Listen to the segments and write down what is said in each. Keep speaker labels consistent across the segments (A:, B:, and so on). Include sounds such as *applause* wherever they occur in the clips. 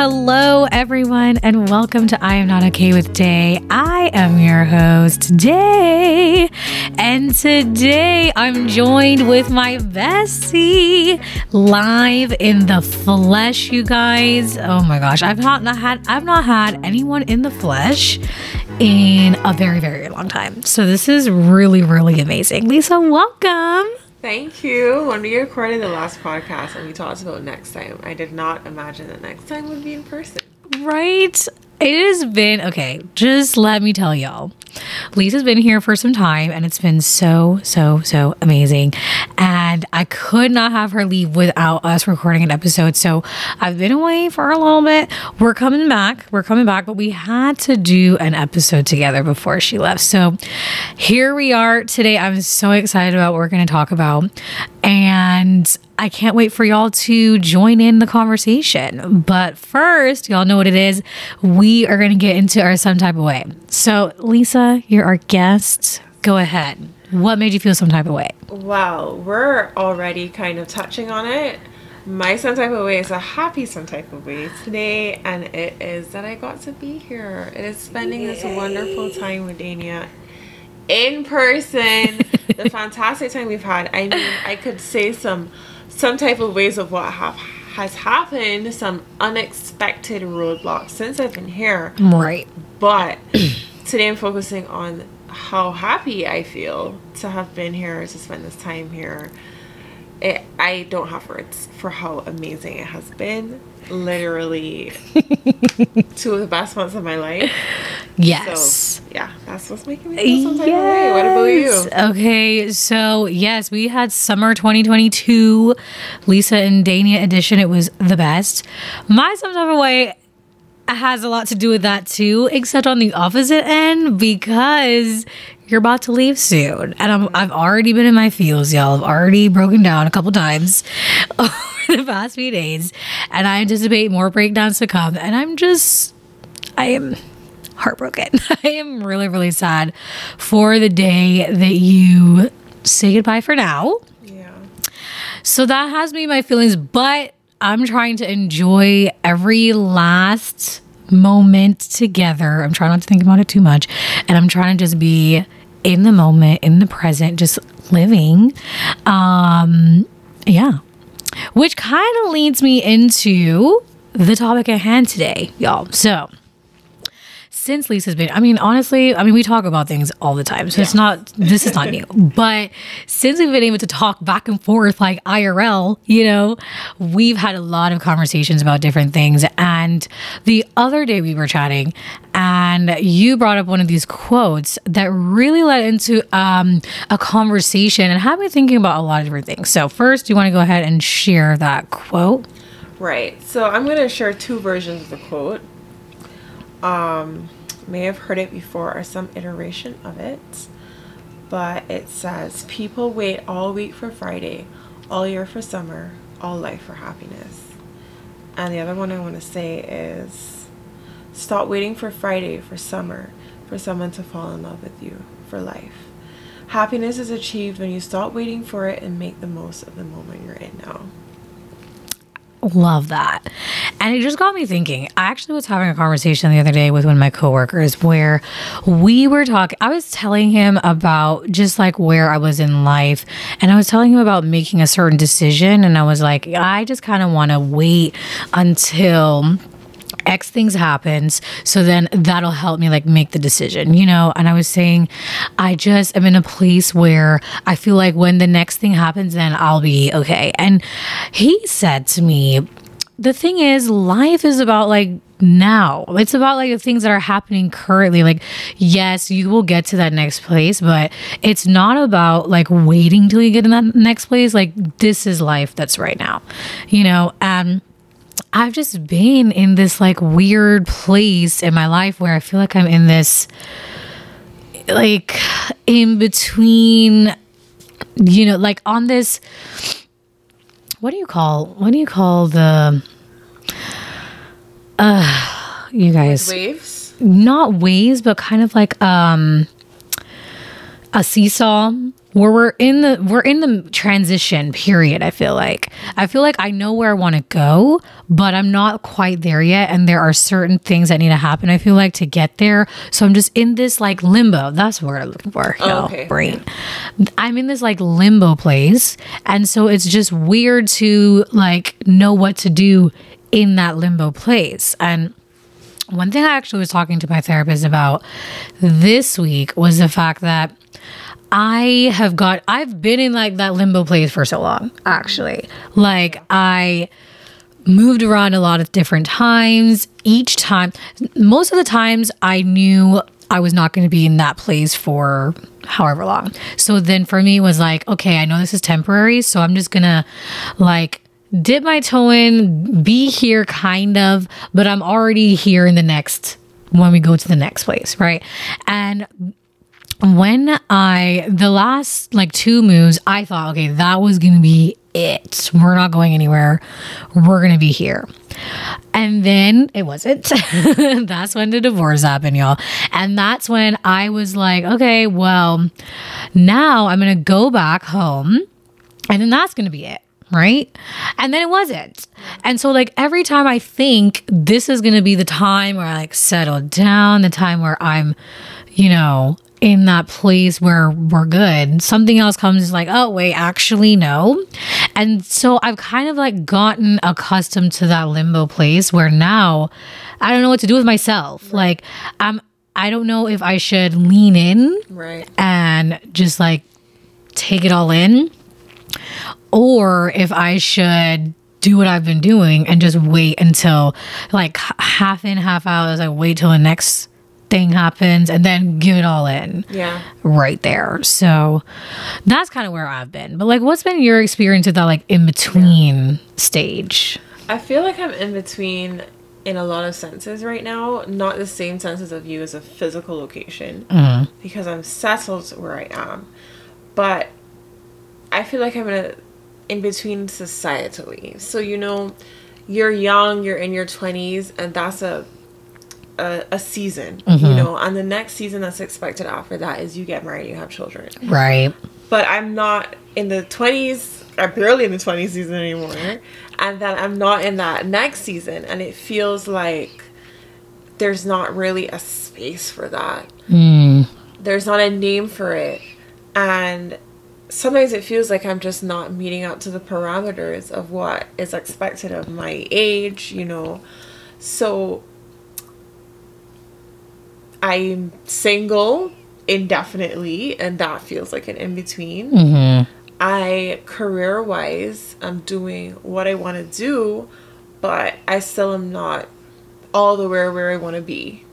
A: Hello, everyone, and welcome to I Am Not Okay with Day. I am your host, Day, and today I'm joined with my bestie live in the flesh. You guys, oh my gosh, I've not, not had I've not had anyone in the flesh in a very very long time. So this is really really amazing. Lisa, welcome.
B: Thank you. When we recorded the last podcast and we talked about next time, I did not imagine that next time would be in person.
A: Right? It has been okay. Just let me tell y'all. Lisa's been here for some time and it's been so, so, so amazing. And I could not have her leave without us recording an episode. So I've been away for a little bit. We're coming back. We're coming back, but we had to do an episode together before she left. So here we are today. I'm so excited about what we're going to talk about. And I can't wait for y'all to join in the conversation. But first, y'all know what it is. We are going to get into our some type of way. So, Lisa, you're our guest. Go ahead. What made you feel some type of way?
B: Wow, we're already kind of touching on it. My some type of way is a happy some type of way today, and it is that I got to be here. It is spending Yay. this wonderful time with Dania in person. *laughs* the fantastic time we've had. I mean, I could say some some type of ways of what have has happened, some unexpected roadblocks since I've been here.
A: Right.
B: But *clears throat* today I'm focusing on how happy I feel to have been here, to spend this time here. It, I don't have words for how amazing it has been. Literally, *laughs* two of the best months of my life.
A: Yes.
B: So, yeah, that's what's making me feel some type yes. What about you?
A: Okay, so yes, we had summer 2022, Lisa and Dania edition. It was the best. My some type of way has a lot to do with that too, except on the opposite end because you're about to leave soon. And I'm, I've already been in my feels, y'all. I've already broken down a couple times *laughs* *laughs* the past few days. And I anticipate more breakdowns to come. And I'm just, I am heartbroken. *laughs* I am really, really sad for the day that you say goodbye for now.
B: Yeah.
A: So that has me my feelings, but I'm trying to enjoy every last moment together. I'm trying not to think about it too much. And I'm trying to just be in the moment, in the present, just living. Um, yeah. Which kind of leads me into the topic at hand today, y'all. So, since Lisa's been, I mean, honestly, I mean, we talk about things all the time. So yeah. it's not, this is not new. *laughs* But since we've been able to talk back and forth like IRL, you know, we've had a lot of conversations about different things. And the other day we were chatting and you brought up one of these quotes that really led into um, a conversation and had me thinking about a lot of different things. So, first, you want to go ahead and share that quote?
B: Right. So, I'm going to share two versions of the quote. Um, may have heard it before or some iteration of it. But it says, People wait all week for Friday, all year for summer, all life for happiness. And the other one I want to say is, Stop waiting for Friday for summer for someone to fall in love with you for life. Happiness is achieved when you stop waiting for it and make the most of the moment you're in now.
A: Love that. And it just got me thinking. I actually was having a conversation the other day with one of my coworkers where we were talking. I was telling him about just like where I was in life. And I was telling him about making a certain decision. And I was like, I just kind of want to wait until X things happens. So then that'll help me like make the decision, you know? And I was saying, I just am in a place where I feel like when the next thing happens, then I'll be okay. And he said to me, the thing is, life is about like now. It's about like the things that are happening currently. Like, yes, you will get to that next place, but it's not about like waiting till you get in that next place. Like, this is life that's right now, you know? And I've just been in this like weird place in my life where I feel like I'm in this like in between you know like on this what do you call what do you call the uh you guys.
B: Waves?
A: Not waves but kind of like um a seesaw where we're in the we're in the transition period i feel like. I feel like i know where i want to go but i'm not quite there yet and there are certain things that need to happen i feel like to get there. So i'm just in this like limbo. That's what i'm looking for
B: Oh, okay.
A: brain. I'm in this like limbo place and so it's just weird to like know what to do in that limbo place. And one thing I actually was talking to my therapist about this week was the fact that I have got I've been in like that limbo place for so long, actually. Like I moved around a lot of different times. Each time most of the times I knew I was not going to be in that place for however long. So then for me it was like, okay, I know this is temporary, so I'm just going to like dip my toe in, be here kind of, but I'm already here in the next when we go to the next place, right? And when I the last like two moves, I thought, okay, that was gonna be it. We're not going anywhere. We're gonna be here. And then it wasn't. *laughs* that's when the divorce happened, y'all. And that's when I was like, okay, well, now I'm gonna go back home, and then that's gonna be it. Right. And then it wasn't. And so, like, every time I think this is going to be the time where I like settle down, the time where I'm, you know, in that place where we're good, something else comes like, oh, wait, actually, no. And so I've kind of like gotten accustomed to that limbo place where now I don't know what to do with myself. Like, I'm, I don't know if I should lean in
B: Right.
A: and just like take it all in or if I should do what I've been doing and just wait until like half in, half out as I wait till the next thing happens and then give it all in
B: Yeah.
A: right there. So that's kind of where I've been. But like what's been your experience with that like in between stage?
B: I feel like I'm in between in a lot of senses right now. Not the same senses of you as a physical location mm-hmm. because I'm settled where I am, but I feel like I'm in a in between societally. So you know, you're young, you're in your twenties, and that's a a, a season, you mm-hmm. know, and the next season that's expected after that is you get married, you have children.
A: Right.
B: But I'm not in the 20s, I'm barely in the 20s season anymore. And then I'm not in that next season. And it feels like there's not really a space for that. Mm. There's not a name for it. And sometimes it feels like I'm just not meeting up to the parameters of what is expected of my age, you know. So I'm single indefinitely, and that feels like an in between. Mm-hmm. I career wise, I'm doing what I want to do, but I still am not all the way where I want to be.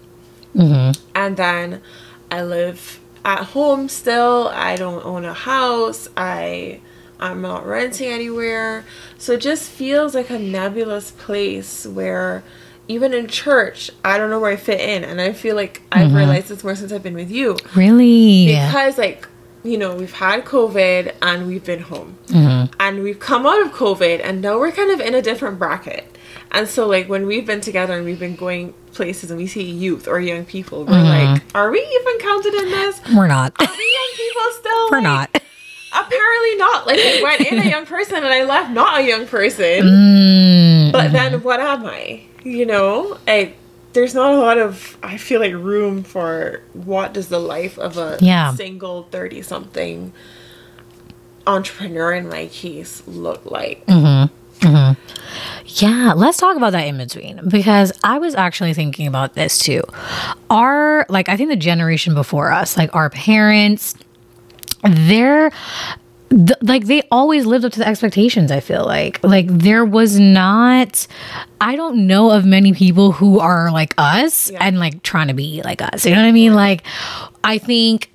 B: Mm-hmm. And then I live at home still. I don't own a house. I I'm not renting anywhere. So it just feels like a nebulous place where even in church, I don't know where I fit in. And I feel like I've mm-hmm. realized this more since I've been with you.
A: Really?
B: because like you know we've had covid and we've been home. Mm-hmm. And we've come out of covid and now we're kind of in a different bracket. And so like when we've been together and we've been going places and we see youth or young people we're mm-hmm. like are we even counted in this?
A: We're not.
B: are we young people still *laughs*
A: We're
B: Like,
A: not. *laughs*
B: apparently not. Like i went in a young person and i left not a young person.
A: Mm,
B: but then what am i you know I, there's not a lot of i feel like room for what does the life of a
A: Yeah.
B: single 30 something entrepreneur in my case look like mm-hmm. Mm-hmm.
A: Yeah, let's talk about that in between because I was actually thinking about this too. Our, like, I think the generation before us, like our parents, they're th- like they always lived up to the expectations i feel like like there was not i don't know of many people who are like us and like trying to be like us you know what i mean like i think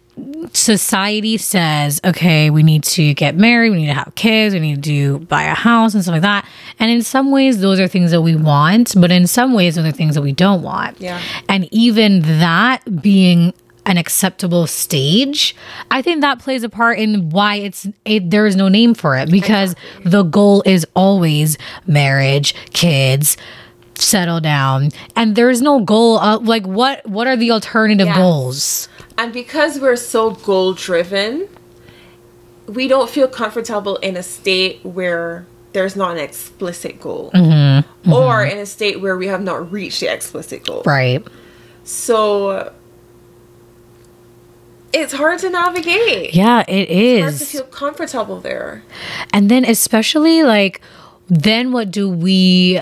A: society says, okay, we need to get married, we need to have kids, we need to buy a house and stuff like that. And in some ways, those are things that we want, but in some ways, those are things that we don't want.
B: Yeah.
A: And even that being an acceptable stage, I think that plays a part in why it's it, there is no name for it because the goal is always marriage, kids, settle down, and there's no goal of like what what are the alternative
B: Yes.
A: goals?
B: and because we're so goal driven we don't feel comfortable in a state where there's not an explicit goal
A: Mm-hmm.
B: or in a state where we have not reached the explicit goal.
A: Right.
B: So it's hard to navigate.
A: Yeah, it
B: It's hard to feel comfortable there.
A: And then especially like then what do we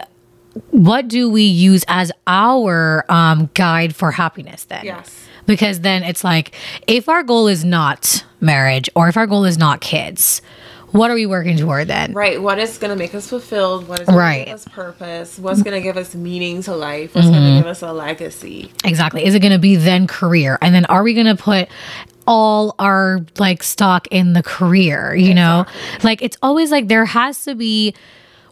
A: what do we use as our um guide for happiness then?
B: Yes.
A: Because then it's like if our goal is not marriage or if our goal is not kids, what are we working toward then?
B: Right. What is going to make us fulfilled? What is going
A: Right.
B: to give us purpose? What's going to give us meaning to life? What's going to mm-hmm. give us a legacy?
A: Exactly. Is it going to be then career? And then are we going to put all our like stock in the career, you know? Like it's always like there has to be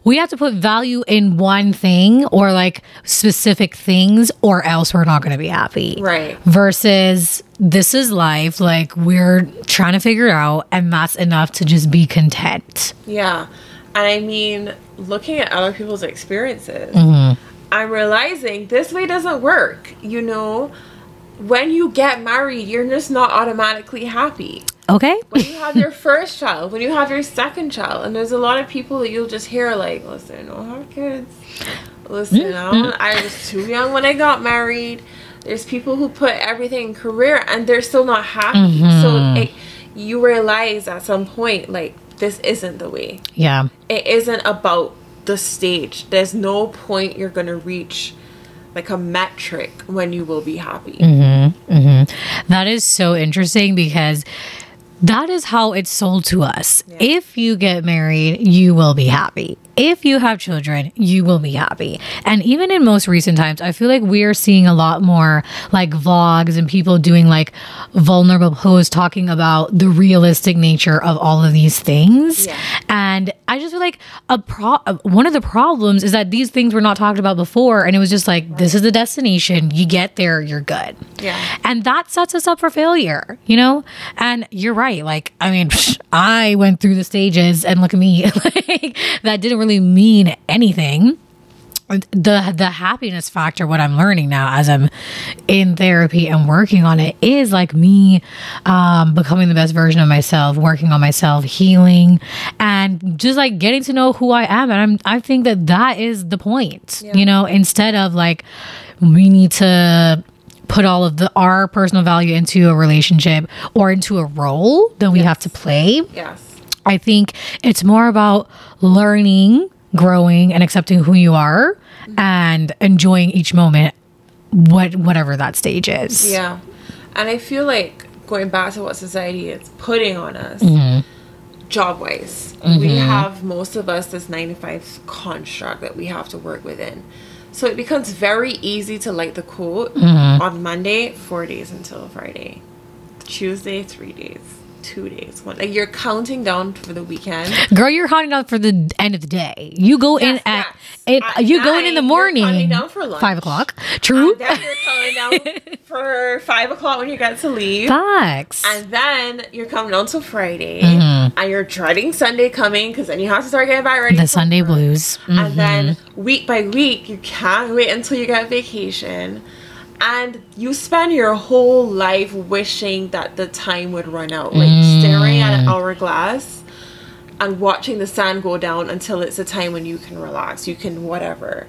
A: we have to put value in one thing or like specific things or else we're not going to be happy.
B: Right.
A: Versus this is life like we're trying to figure it out and that's enough to just be content.
B: Yeah. And I mean, looking at other people's experiences,
A: Mm-hmm.
B: I'm realizing this way doesn't work. You know, when you get married, you're just not automatically happy.
A: Okay?
B: When you have your first child, when you have your second child, and there's a lot of people that you'll just hear like, listen, I don't have kids. Listen, mm-hmm. I, I was too young when I got married. There's people who put everything in career and they're still not happy. So mm-hmm. it, you realize at some point, like, this isn't the way.
A: Yeah.
B: It isn't about the stage. There's no point you're going to reach like a metric when you will be happy. Mm-hmm, mm-hmm.
A: That is so interesting because that is how it's sold to us. If you get married, you will be happy. If you have children, you will be happy. And even in most recent times, I feel like we're seeing a lot more like vlogs and people doing like vulnerable posts talking about the realistic nature of all of these things.
B: Yeah.
A: And I just feel like a pro one of the problems is that these things were not talked about before and it was just like this is the destination, you get there, you're good.
B: Yeah.
A: And that sets us up for failure, you know? And you're right. Like, I mean, *laughs* I went through the stages and look at me. *laughs* like, that didn't really mean anything. The the happiness factor, what I'm learning now as I'm in therapy and working on it is like me um, becoming the best version of myself, working on myself, healing, and just like getting to know who I am. And I'm I think that that is the point, you know, instead of like we need to put all of the our personal value into a relationship or into a role that we have to play.
B: Yes.
A: I think it's more about learning, growing, and accepting who you are and enjoying each moment, what whatever that stage is.
B: Yeah. And I feel like going back to what society is putting on us, mm-hmm. job wise, we mm-hmm. have most of us this 9 to 5 construct that we have to work within. So it becomes very easy to like the quote mm-hmm. on Monday, four days until Friday, Tuesday, three days, two days, one. Like you're counting down for the weekend.
A: Girl, you're counting down for the end of the day. You go in
B: Yes,
A: at
B: yes.
A: it.
B: At
A: you go in in the morning.
B: counting down for lunch.
A: Five o'clock. True.
B: And then you're counting down *laughs* for five o'clock when you get to leave.
A: Facts.
B: And then you're coming on to Friday,
A: Mm-hmm.
B: and you're dreading Sunday coming because then you have to start getting back ready.
A: the Sunday
B: work.
A: blues. Mm.
B: And then week by week, you can't wait until you get vacation. And you spend your whole life wishing that the time would run out, like staring at
A: Mm.
B: an hourglass and watching the sun go down until it's a time when you can relax, you can whatever.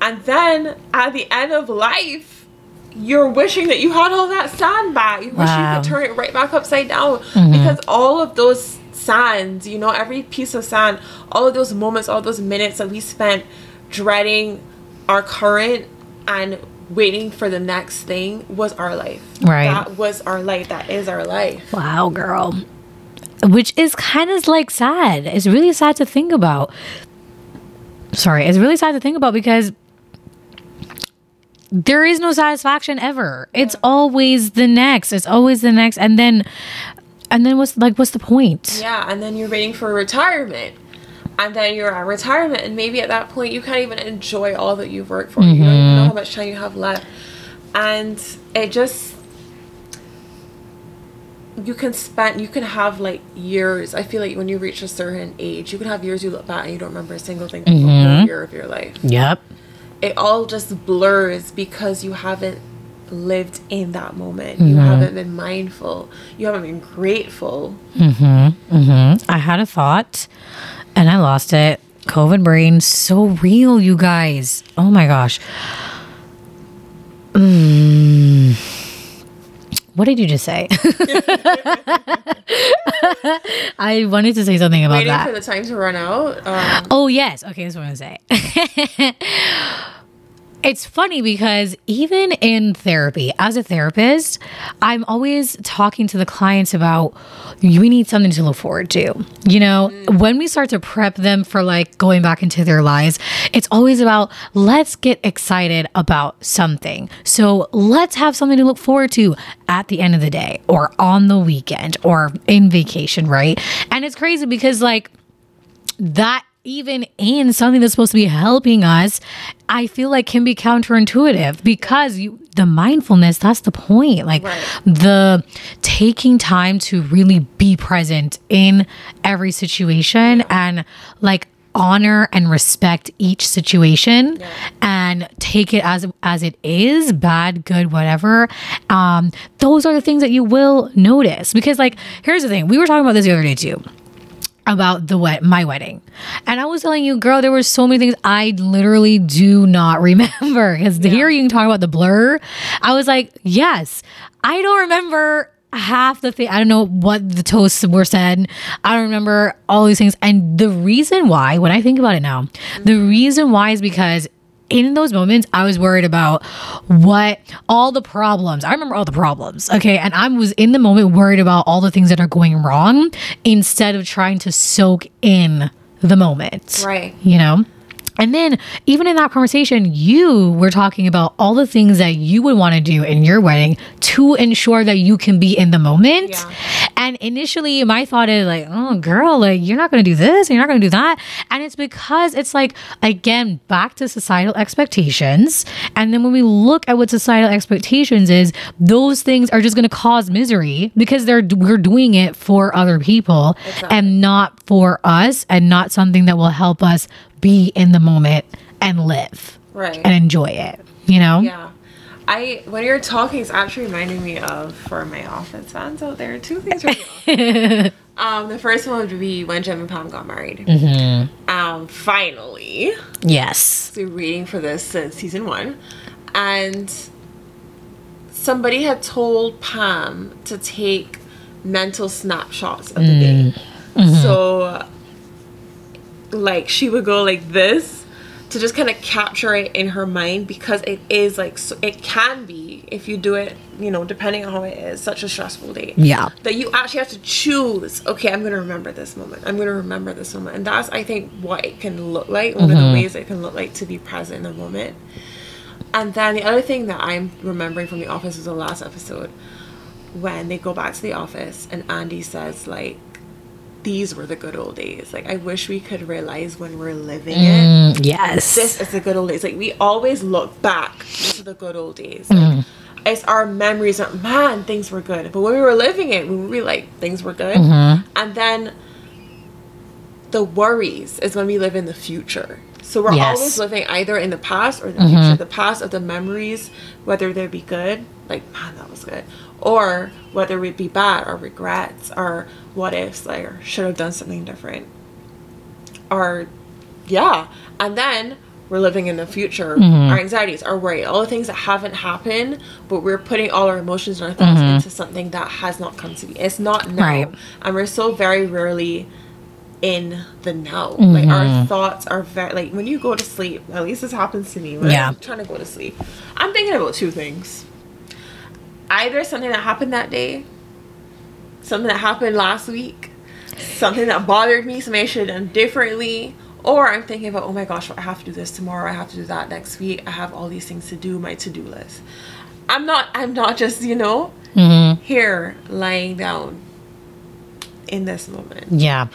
B: And then at the end of life, you're wishing that you had all that sand back. You wish you could turn it right back upside down because all of those sands, you know, every piece of sand, all of those moments, all those minutes that we spent dreading our current and waiting for the next thing was our life.
A: Right.
B: That was our life. That is our life.
A: Wow, girl. Which is kind of like sad. It's really sad to think about. Sorry, it's really sad to think about because there is no satisfaction ever. It's always the next. It's always the next. And then and then what's like what's the point?
B: Yeah, and then you're waiting for retirement. And then you're at retirement, and maybe at that point you can't even enjoy all that you've worked for. You don't even know much time you have left. And it just you can spend you can have like years. I feel like when you reach a certain age, you can have years you look back and you don't remember a single thing whole mm-hmm. year of your life.
A: Yep.
B: It all just blurs because you haven't lived in that moment.
A: Mm-hmm.
B: You haven't been mindful. You haven't been grateful. Mm-hmm. Mm-hmm.
A: I had a thought and I lost it. COVID brain, so real, you guys. Oh my gosh. Mm. What did you just say? *laughs* I wanted to say something about
B: Waiting
A: that.
B: for the time to run out. Um,
A: Oh yes. Okay, that's what I'm gonna say. *laughs* it's funny because even in therapy, as a therapist, I'm always talking to the clients about we need something to look forward to. You know, mm. when we start to prep them for like going back into their lives, it's always about let's get excited about something. So let's have something to look forward to at the end of the day or on the weekend or in vacation, right? And it's crazy because like that even in something that's supposed to be helping us i feel like can be counterintuitive because you the mindfulness that's the point. Like
B: Right.
A: the taking time to really be present in every situation and like honor and respect each situation and take it as as it is bad good whatever um those are the things that you will notice. Because like here's the thing. We were talking about this the other day too about the wet my wedding. And i was telling you girl there were so many things i literally do not *laughs* remember. Because here you can talk about the blur. I was like yes i don't remember half the thing i don't know what the toasts were said. I don't remember all these things. And the reason why when i think about it now the reason why is because in those moments, I was worried about what all the problems. I remember all the problems. Okay. And I was in the moment worried about all the things that are going wrong instead of trying to soak in the moment.
B: Right.
A: You know? And then, even in that conversation, you were talking about all the things that you would want to do in your wedding to ensure that you can be in the moment.
B: Yeah.
A: And initially, my thought is like, oh, girl, like, you're not going to do this and you're not going to do that. And it's because it's like, again, back to societal expectations. And then when we look at what societal expectations is, those things are just going to cause misery because they're we're doing it for other people and not for us and not something that will help us be in the moment and live
B: right.
A: and enjoy it, you know?
B: Yeah. I when you're talking, it's actually reminding me of for my office fans out there. Two things. *laughs* Um, the first one would be when Jim and Pam got married.
A: Mm-hmm.
B: Um, finally,
A: Yes.
B: been reading for this since season one, and somebody had told Pam to take mental snapshots of the day. So, like, she would go like this to just kind of capture it in her mind because it is like so, it can be if you do it you know depending on how it is such a stressful day.
A: Yeah.
B: that you actually have to choose okay i'm going to remember this moment i'm going to remember this moment. And that's i think what it can look like one of the mm-hmm. ways it can look like to be present in the moment. And then the other thing that i'm remembering from the office was the last episode when they go back to the office and andy says like these were the good old days like i wish we could realize when we're living mm, it
A: Mm, yes.
B: this is the good old days. Like we always look back to the good old days. Mm. Like, It's our memories of man, things were good. But when we were living it, we were like things were good. Mm-hmm. And then the worries is when we live in the future. So we're
A: Yes.
B: always living either in the past or the mm-hmm. future. The past of the memories, whether they be good, like man, that was good, or whether it be bad or regrets or what ifs, like or should have done something different. Or yeah. And then we're living in the future.
A: Mm-hmm.
B: Our anxieties, our worry, all the things that haven't happened, but we're putting all our emotions and our thoughts into something that has not come to be. It's not now.
A: Mm-hmm. Right.
B: And we're so very rarely in the now. Like
A: Mm-hmm.
B: our thoughts are very like when you go to sleep, at least this happens to me when
A: Yeah.
B: I'm trying to go to sleep. I'm thinking about two things. Either something that happened that day, something that happened last week, something that bothered me, something I should have done differently, or I'm thinking about, oh my gosh, I have to do this tomorrow, I have to do that next week, I have all these things to do, my to-do list. I'm not I'm not just, you know, here lying down in this moment.
A: Yeah.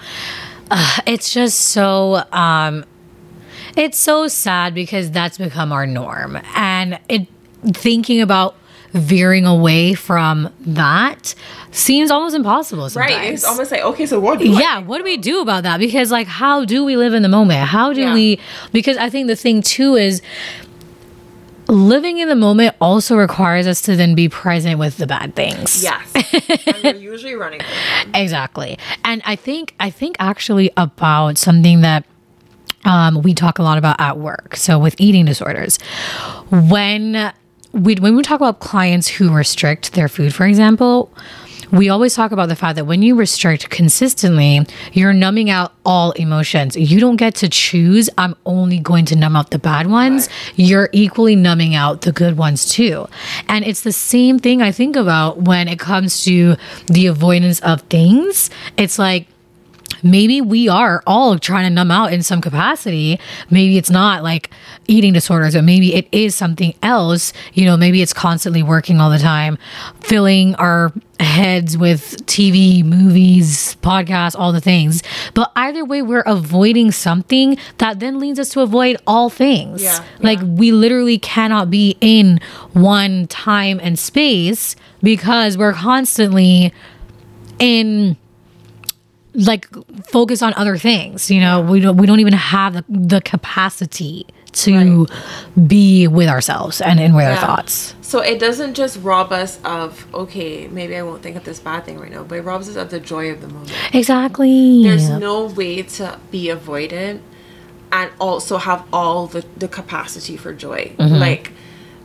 A: Uh, it's just so um it's so sad because that's become our norm and it thinking about veering away from that seems almost impossible sometimes.
B: Right. It's almost like, okay, so what do I
A: yeah what do we do about that because like how do we live in the moment how do
B: Yeah.
A: we because i think the thing too is living in the moment also requires us to then be present with the bad things.
B: Yes. *laughs* and we're usually running.
A: Exactly. And I think I think actually about something that um, we talk a lot about at work. So with eating disorders, when we when we talk about clients who restrict their food, for example, we always talk about the fact that when you restrict consistently, you're numbing out all emotions. You don't get to choose, I'm only going to numb out the bad ones. You're equally numbing out the good ones too. And it's the same thing I think about when it comes to the avoidance of things. It's like, maybe we are all trying to numb out in some capacity. Maybe it's not like eating disorders, but maybe it is something else. You know, maybe it's constantly working all the time, filling our heads with TV, movies, podcasts, all the things. But either way, we're avoiding something that then leads us to avoid all things.
B: Yeah,
A: like
B: yeah.
A: we literally cannot be in one time and space because we're constantly in like focus on other things you know we don't we don't even have the, the capacity to be with ourselves and, and with our thoughts
B: So it doesn't just rob us of, okay, maybe I won't think of this bad thing right now, but it robs us of the joy of the moment.
A: exactly
B: There's no way to be avoidant and also have all the, the capacity for joy.
A: Mm-hmm.
B: Like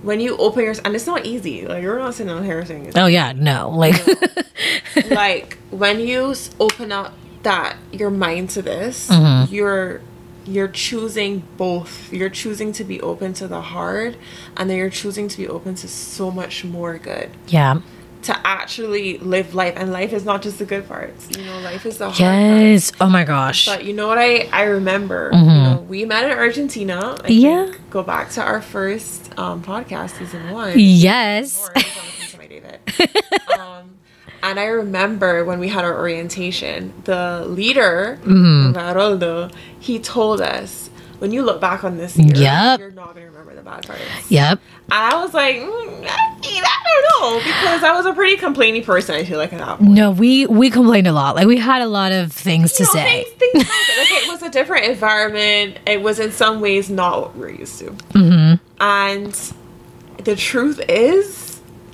B: when you open your and it's not easy. Like you're not sitting on it's
A: oh yeah no like *laughs*
B: like when you open up that your mind to this,
A: Mm-hmm.
B: you're you're choosing both. You're choosing to be open to the hard, and then you're choosing to be open to so much more good.
A: yeah
B: To actually live life, and life is not just the good parts. You know, life is the hard parts.
A: yes oh my gosh
B: But you know what I I remember? You know, we met in Argentina. I
A: Mm-hmm. Yeah.
B: think. Go back to our first um, podcast, season one.
A: yes
B: Or I just wanna listen to my David. *laughs* um, and I remember when we had our orientation, the leader,
A: Mm-hmm.
B: Haroldo, he told us, when you look back on this year,
A: Yep.
B: you're not going to remember bad parts.
A: yep
B: And I was like, mm, I I don't know, because I was a pretty complaining person, I feel like, at that point.
A: no we we complained a lot like we had a lot of things to
B: know,
A: say
B: Things, things like it was a different environment. It was in some ways not what we're used to.
A: Mm-hmm.
B: And the truth is,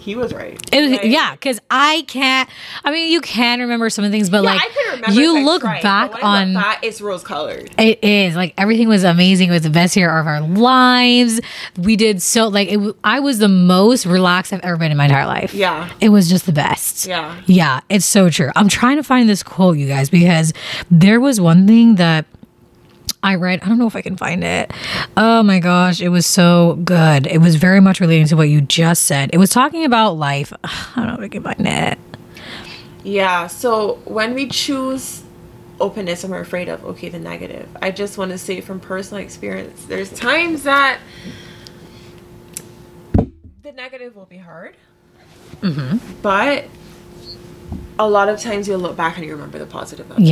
B: he was right.
A: It was,
B: Like,
A: yeah, because I can't. I mean, you can remember some of the things, but
B: Yeah,
A: like
B: I can remember.
A: you look
B: tried,
A: back on
B: look back, it's rose colored.
A: It is like everything was amazing. It was the best year of our lives. We did so like it, I was the most relaxed I've ever been in my entire life.
B: Yeah.
A: it was just the best.
B: Yeah.
A: yeah, it's so true. I'm trying to find this quote, you guys, because there was one thing that. I read, I don't know if I can find it. Oh my gosh, it was so good. It was very much relating to what you just said. It was talking about life. *sighs* I don't know if I can find it.
B: Yeah. So when we choose openness and we're afraid of okay the negative, I just want to say from personal experience, there's times that the negative will be hard,
A: Mm-hmm.
B: but a lot of times you'll look back and you remember the positive. Of it.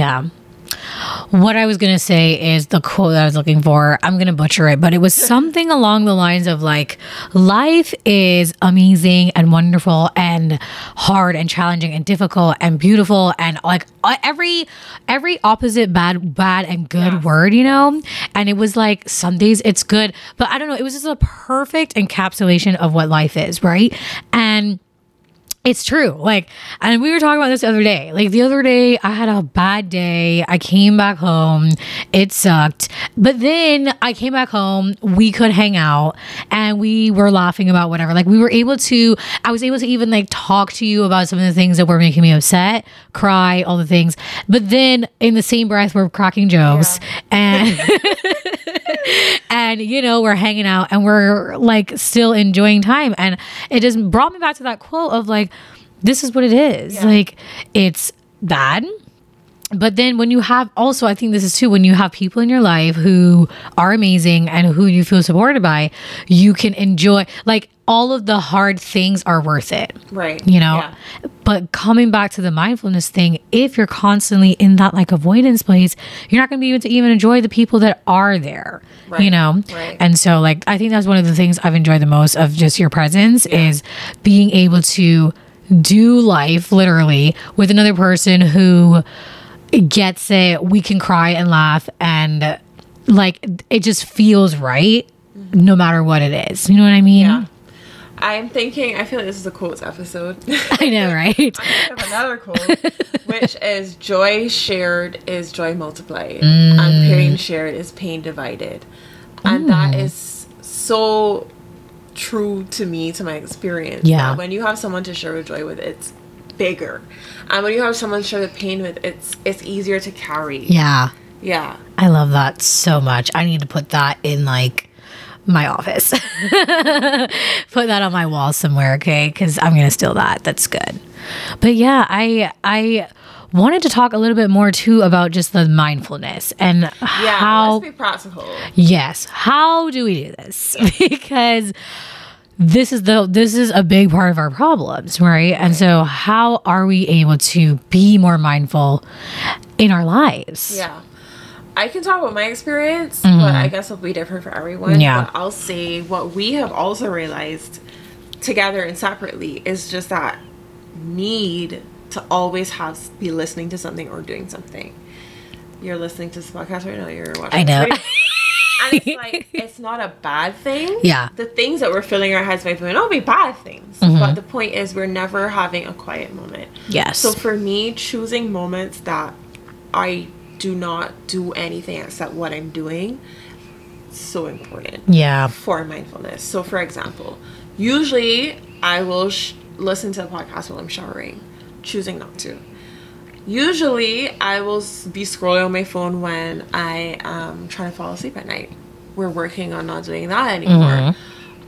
A: What I was going to say is the quote that I was looking for. I'm going to butcher it, but it was *laughs* something along the lines of like, life is amazing and wonderful and hard and challenging and difficult and beautiful and like uh, every every opposite bad bad and good
B: Yeah.
A: word, you know? And it was like some days it's good, but I don't know, it was just a perfect encapsulation of what life is, right? And it's true. Like, and we were talking about this the other day. Like, the other day, I had a bad day. I came back home. It sucked. But then I came back home. We could hang out and we were laughing about whatever. Like, we were able to, I was able to even like talk to you about some of the things that were making me upset, cry, all the things. But then in the same breath, we're cracking jokes and. *laughs* and you know we're hanging out and we're like still enjoying time and it just brought me back to that quote of like this is what it is
B: Yeah.
A: like it's bad but then when you have also i think this is too when you have people in your life who are amazing and who you feel supported by you can enjoy like all of the hard things are worth it
B: Right.
A: you know
B: Yeah.
A: but coming back to the mindfulness thing if you're constantly in that like avoidance place you're not going to be able to even enjoy the people that are there you know
B: right.
A: and so like i think that's one of the things i've enjoyed the most of just your presence is being able to do life literally with another person who gets it we can cry and laugh and like it just feels right no matter what it is. You know what I mean?
B: Yeah. I'm thinking, I feel like this is a quotes episode. *laughs*
A: I know, right? *laughs*
B: I have another quote, *laughs* which is joy shared is joy multiplied, and mm. pain shared is pain divided. And that mm. is so true to me, to my experience.
A: Yeah.
B: When you have someone to share the joy with, it's bigger. And when you have someone to share the pain with, it's it's easier to carry.
A: Yeah.
B: Yeah.
A: I love that so much. I need to put that in like my office. *laughs* put that on my wall somewhere, okay? Cuz I'm going to steal that. That's good. But yeah, I I wanted to talk a little bit more too about just the mindfulness and
B: Yeah.
A: how
B: let's be practical.
A: Yes. How do we do this? *laughs* because this is the this is a big part of our problems, right? And so how are we able to be more mindful in our lives?
B: Yeah. I can talk about my experience, but I guess it'll be different for everyone.
A: Mm-hmm. Yeah.
B: But I'll say what we have also realized together and separately is just that need to always have be listening to something or doing something. You're listening to this podcast right now, you're watching
A: I know.
B: and it's *laughs* like it's not a bad thing.
A: Yeah.
B: The things that we're filling our heads with may not be bad things. But mm-hmm. the point is we're never having a quiet moment.
A: Yes.
B: So for me, choosing moments that I do not do anything except what I'm doing, so important
A: yeah.
B: for mindfulness. So for example, usually I will sh- listen to a podcast while I'm showering, choosing not to. Usually I will be scrolling on my phone when I um, am trying to fall asleep at night. We're working on not doing that anymore. Mm-hmm.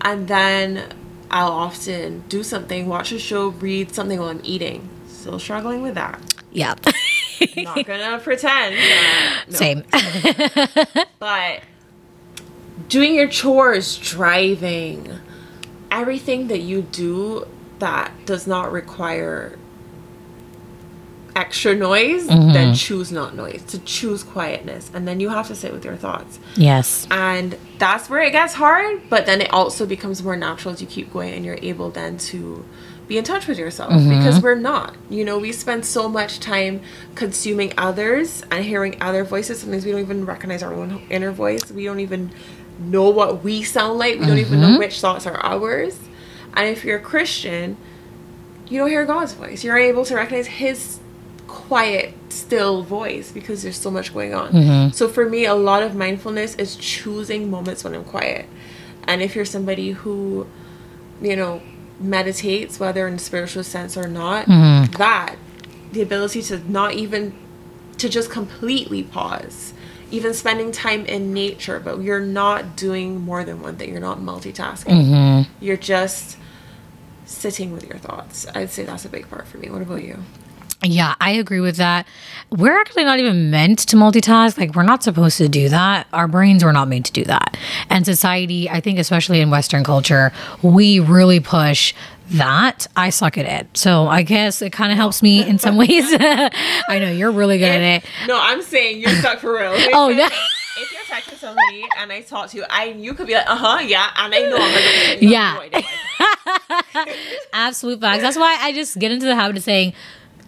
B: And then I'll often do something, watch a show, read something while I'm eating. Still struggling with that.
A: Yeah. *laughs*
B: Not gonna pretend. that- no.
A: Same. *laughs*
B: But doing your chores, driving, everything that you do that does not require extra noise, mm-hmm. then choose not noise. To choose quietness. And then you have to sit with your thoughts.
A: yes.
B: And that's where it gets hard, but then it also becomes more natural as you keep going and you're able then to be in touch with yourself mm-hmm. because we're not. You know, we spend so much time consuming others and hearing other voices. Sometimes we don't even recognize our own inner voice. We don't even know what we sound like. We don't even know mm-hmm. which thoughts are ours. And if you're a Christian, you don't hear God's voice. You're able to recognize His quiet, still voice because there's so much going on. Mm-hmm. So for me, a lot of mindfulness is choosing moments when I'm quiet. And if you're somebody who, you know, meditates, whether in a spiritual sense or not, mm-hmm. that the ability to not even to just completely pause even spending time in nature but you're not doing more than one thing. You're not multitasking. Mm-hmm. You're just sitting with your thoughts. I'd say that's a big part for me. What about you
A: Yeah, I agree with that. We're actually not even meant to multitask. Like, we're not supposed to do that. Our brains were not made to do that. And society, I think, especially in Western culture, we really push that. I suck at it. So I guess it kind of helps me in some *laughs* ways. *laughs* I know you're really good at it.
B: no i'm saying you're stuck for real *laughs*
A: Oh, no.
B: if you're texting somebody and i talk to you i you could be like uh-huh yeah and i know i'm like you
A: Yeah. Absolute facts. That's why I just get into the habit of saying,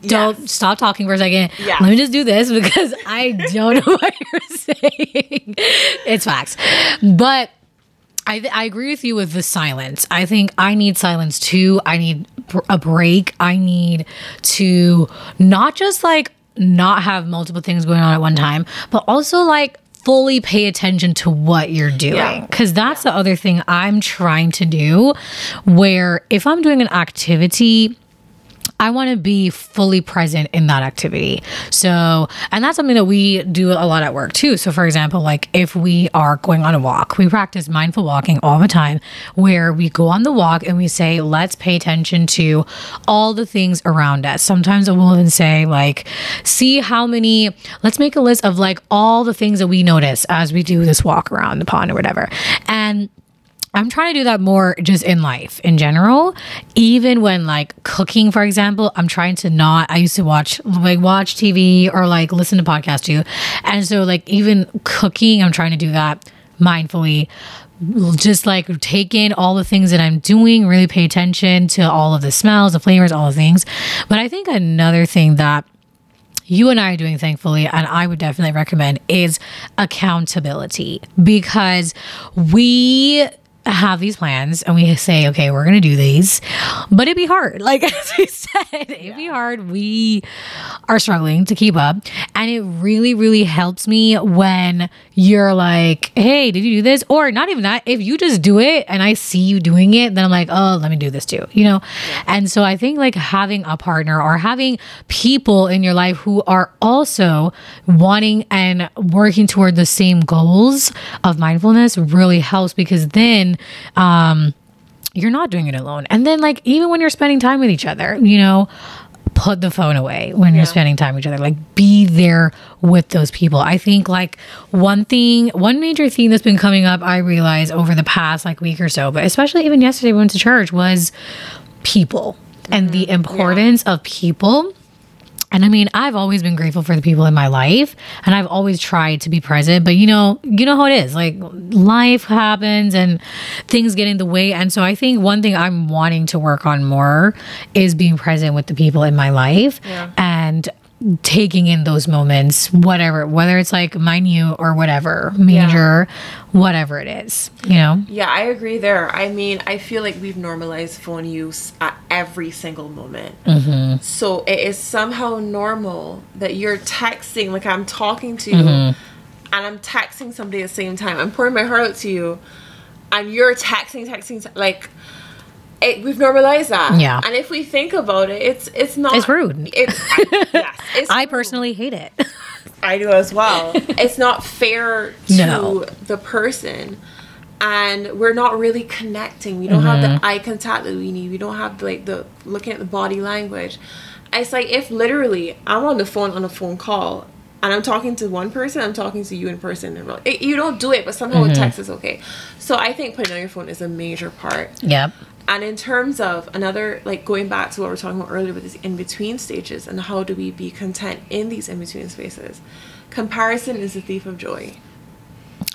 A: don't
B: Yes.
A: stop talking for a second.
B: Yeah.
A: Let me just do this *laughs* because I don't know what you're *laughs* saying. It's facts. But I, th- I agree with you with the silence. I think I need silence too. I need br- a break. I need to not just like not have multiple things going on at one time, but also like fully pay attention to what you're doing.
B: Yeah.
A: Because that's the other thing I'm trying to do. Where if I'm doing an activity, I want to be fully present in that activity. So, and that's something that we do a lot at work too. So, for example, like if we are going on a walk, we practice mindful walking all the time where we go on the walk and we say, let's pay attention to all the things around us. Sometimes we'll even say, like, see how many, let's make a list of like all the things that we notice as we do this walk around the pond or whatever. And I'm trying to do that more just in life in general. Even when like cooking, for example, I'm trying to not. I used to watch like watch TV or like listen to podcasts too, and so like even cooking, I'm trying to do that mindfully. Just like take in all the things that I'm doing, really pay attention to all of the smells, the flavors, all the things. But I think another thing that you and I are doing, thankfully, and I would definitely recommend is accountability because we have these plans and we say, okay, we're going to do these, but it'd be hard. Like, *laughs* as we said, it'd be hard. We are struggling to keep up. And it really, really helps me when you're like, hey, did you do this? Or not even that. If you just do it and I see you doing it, then I'm like, oh, let me do this too, you know? And so I think like having a partner or having people in your life who are also wanting and working toward the same goals of mindfulness really helps because then um, you're not doing it alone. And then, like, even when you're spending time with each other, you know, put the phone away when you're spending time with each other. Like, be there with those people. I think, like, one thing, one major theme that's been coming up, I realize over the past, like, week or so, but especially even yesterday when we went to church, was people and mm-hmm. the importance of people. And I mean, I've always been grateful for the people in my life and I've always tried to be present, but you know, you know how it is. Like life happens and things get in the way. And so I think one thing I'm wanting to work on more is being present with the people in my life
B: Yeah.
A: and taking in those moments, whatever, whether it's like minute or whatever, major, whatever it is, you know?
B: Yeah, I agree there. I mean, I feel like we've normalized phone use at every single moment.
A: Mm-hmm.
B: So it is somehow normal that you're texting, like I'm talking to you,
A: Mm-hmm.
B: and I'm texting somebody at the same time. I'm pouring my heart out to you, and you're texting, texting, te- like. It, we've normalized that,
A: Yeah.
B: And if we think about it, it's it's not.
A: It's rude.
B: It's *laughs* yes. It's
A: I
B: rude.
A: personally hate it.
B: I do as well. *laughs* it's not fair to
A: No.
B: the person. And we're not really connecting. We don't have
A: Mm-hmm.
B: the eye contact that we need. We don't have like the looking at the body language. It's like if literally I'm on the phone on a phone call and I'm talking to one person, I'm talking to you in person. And it, you don't do it, but somehow
A: Mm-hmm.
B: a text is okay. So I think putting on your phone is a major part.
A: yep.
B: And in terms of another, like going back to what we were talking about earlier with these in between stages and how do we be content in these in between spaces, comparison is the thief of joy.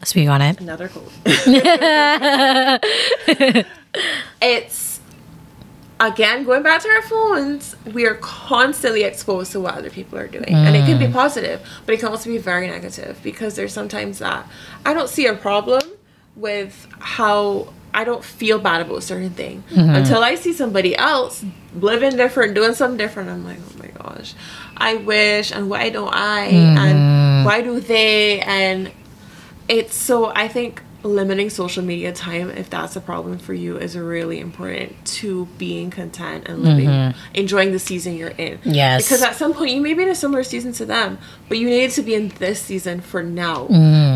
A: Speak on it.
B: Another quote. *laughs* *laughs* it's again going back to our phones. We are constantly exposed to what other people are doing, and it can be mm. positive, but it can also be very negative because there's sometimes that I don't see a problem with how I don't feel bad about a certain thing mm-hmm. until I see somebody else living different, doing something different. I'm like, oh my gosh, I wish, and why don't I, and mm-hmm. why do they, and it's so I think limiting social media time, if that's a problem for you, is really important to being content and living, mm-hmm. enjoying the season you're in.
A: Yes.
B: Because at some point you may be in a similar season to them, but you need to be in this season for now.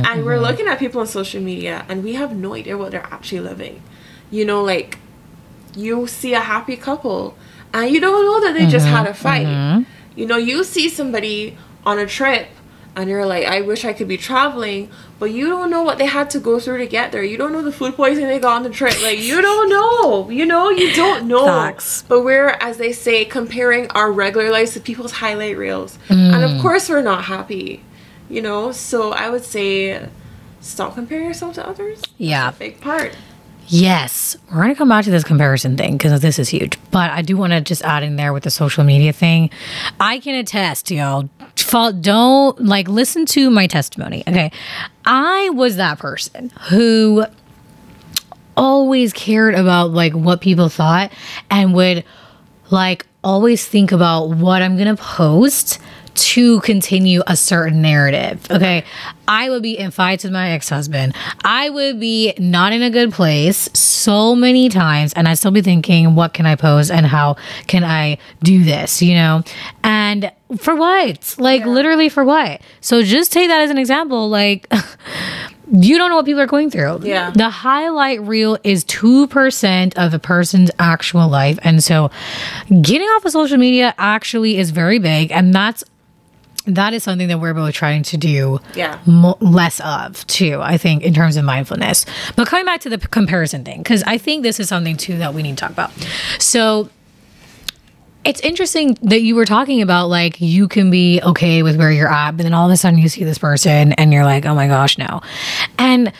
B: Mm-hmm. And we're looking at people on social media and we have no idea what they're actually living. You know, like you see a happy couple and you don't know that they just had a mm-hmm. fight. Mm-hmm. You know, you see somebody on a trip and you're like, I wish I could be traveling, but you don't know what they had to go through to get there. You don't know the food poisoning they got on the trip. Like, you don't *laughs* know. You know, you don't know.
A: Facts.
B: But we're, as they say, comparing our regular lives to people's highlight reels. And of mm. course, we're not happy, you know? So I would say, stop comparing yourself to others.
A: Yeah.
B: Big part.
A: Yes, we're going to come back to this comparison thing because this is huge. But I do want to just add in there with the social media thing. I can attest, y'all. Don't like listen to my testimony. Okay. I was that person who always cared about like what people thought and would like always think about what I'm going to post to continue a certain narrative. Okay. I would be in fights with my ex husband. I would be not in a good place so many times. And I'd still be thinking, what can I post and how can I do this, you know? And for what? Like, literally for what? So just take that as an example. Like, *laughs* you don't know what people are going through.
B: Yeah.
A: The highlight reel is 2% of a person's actual life. And so getting off of social media actually is very big. And that's that is something that we're both trying to do
B: Yeah.
A: mo- less of too i think in terms of mindfulness. But coming back to the p- comparison thing because i think this is something too that we need to talk about. So it's interesting that you were talking about like you can be okay with where you're at but then all of a sudden you see this person and you're like oh my gosh no. And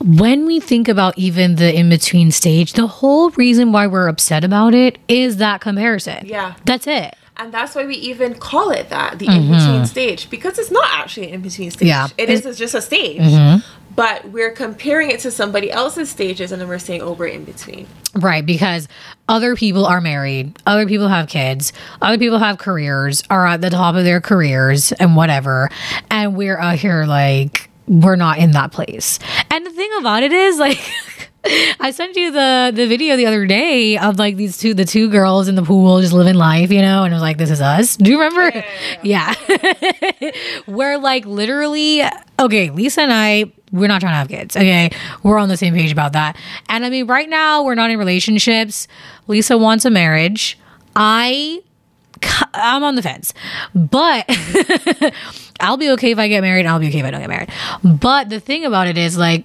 A: when we think about even the in between stage the whole reason why we're upset about it is that comparison.
B: Yeah.
A: that's it
B: And that's why we even call it that, the mm-hmm. in between stage, because it's not actually an in between stage.
A: Yeah.
B: It is it's just a stage. Mm-hmm. But we're comparing it to somebody else's stages and then we're saying, oh, we're in between.
A: Right, because other people are married, other people have kids, other people have careers, are at the top of their careers and whatever. And we're out here like we're not in that place. And the thing about it is like *laughs* I sent you the the video the other day of like these two the two girls in the pool just living life, you know, and it was like this is us. Do you remember? Yeah. *laughs* We're like literally okay, Lisa and I we're not trying to have kids. Okay. We're on the same page about that. And I mean, right now we're not in relationships. Lisa wants a marriage. I I'm on the fence. But *laughs* I'll be okay if I get married. and I'll be okay if I don't get married. But the thing about it is like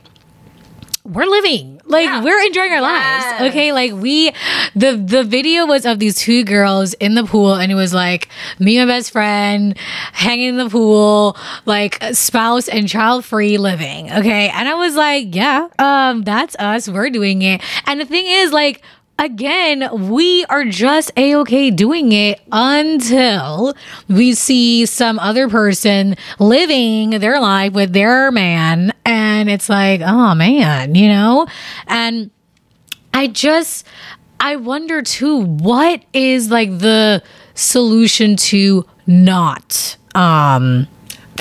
A: we're living. Like
B: Yeah.
A: we're enjoying our
B: Yes.
A: lives okay like we the the video was of these two girls in the pool and it was like me and my best friend hanging in the pool like spouse and child free living okay? And i was like yeah um that's us. We're doing it. And the thing is like again, we are just a okay doing it until we see some other person living their life with their man. And it's like, oh man, you know? And I just, I wonder too, what is like the solution to not um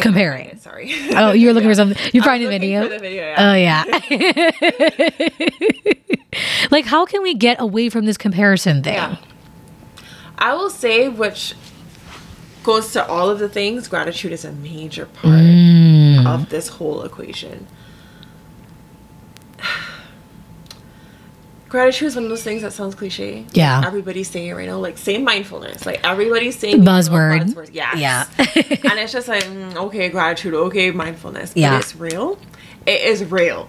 A: *laughs* comparing?
B: Sorry.
A: Oh, you're looking for *laughs* something.
B: Was
A: finding the video.
B: video, yeah.
A: Oh yeah. *laughs* like how can we get away from this comparison thing?
B: Yeah. I will say, which goes to all of the things, gratitude is a major part
A: Mm.
B: of this whole equation. Gratitude is one of those things that sounds cliche.
A: Yeah.
B: Everybody's saying it right now. Like, say mindfulness. Like, everybody's saying
A: Buzzword.
B: buzzwords. Yes.
A: Yeah. *laughs*
B: and it's just like, mm, okay, gratitude, okay, mindfulness. But
A: Yeah.
B: it's real. It is real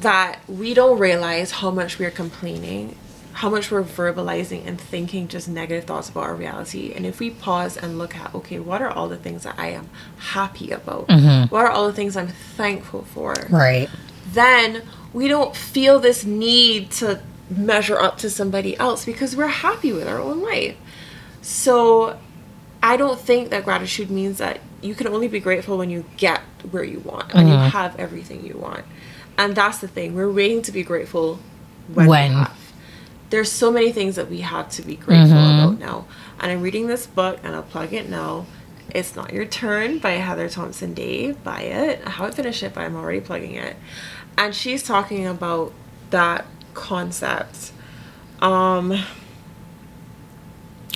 B: that we don't realize how much we're complaining, how much we're verbalizing and thinking just negative thoughts about our reality. And if we pause and look at, okay, what are all the things that I am happy about? What are all the things I'm thankful for?
A: Right.
B: Then we don't feel this need to measure up to somebody else because we're happy with our own life. So I don't think that gratitude means that you can only be grateful when you get where you want and you mm-hmm. have everything you want. And that's the thing. We're waiting to be grateful when,
A: When.
B: we have. There's so many things that we have to be grateful mm-hmm. about now. And I'm reading this book and I'll plug it now. It's Not Your Turn by Heather Thompson Day. Buy it. I haven't finished it, but I'm already plugging it. And she's talking about that concept. Um,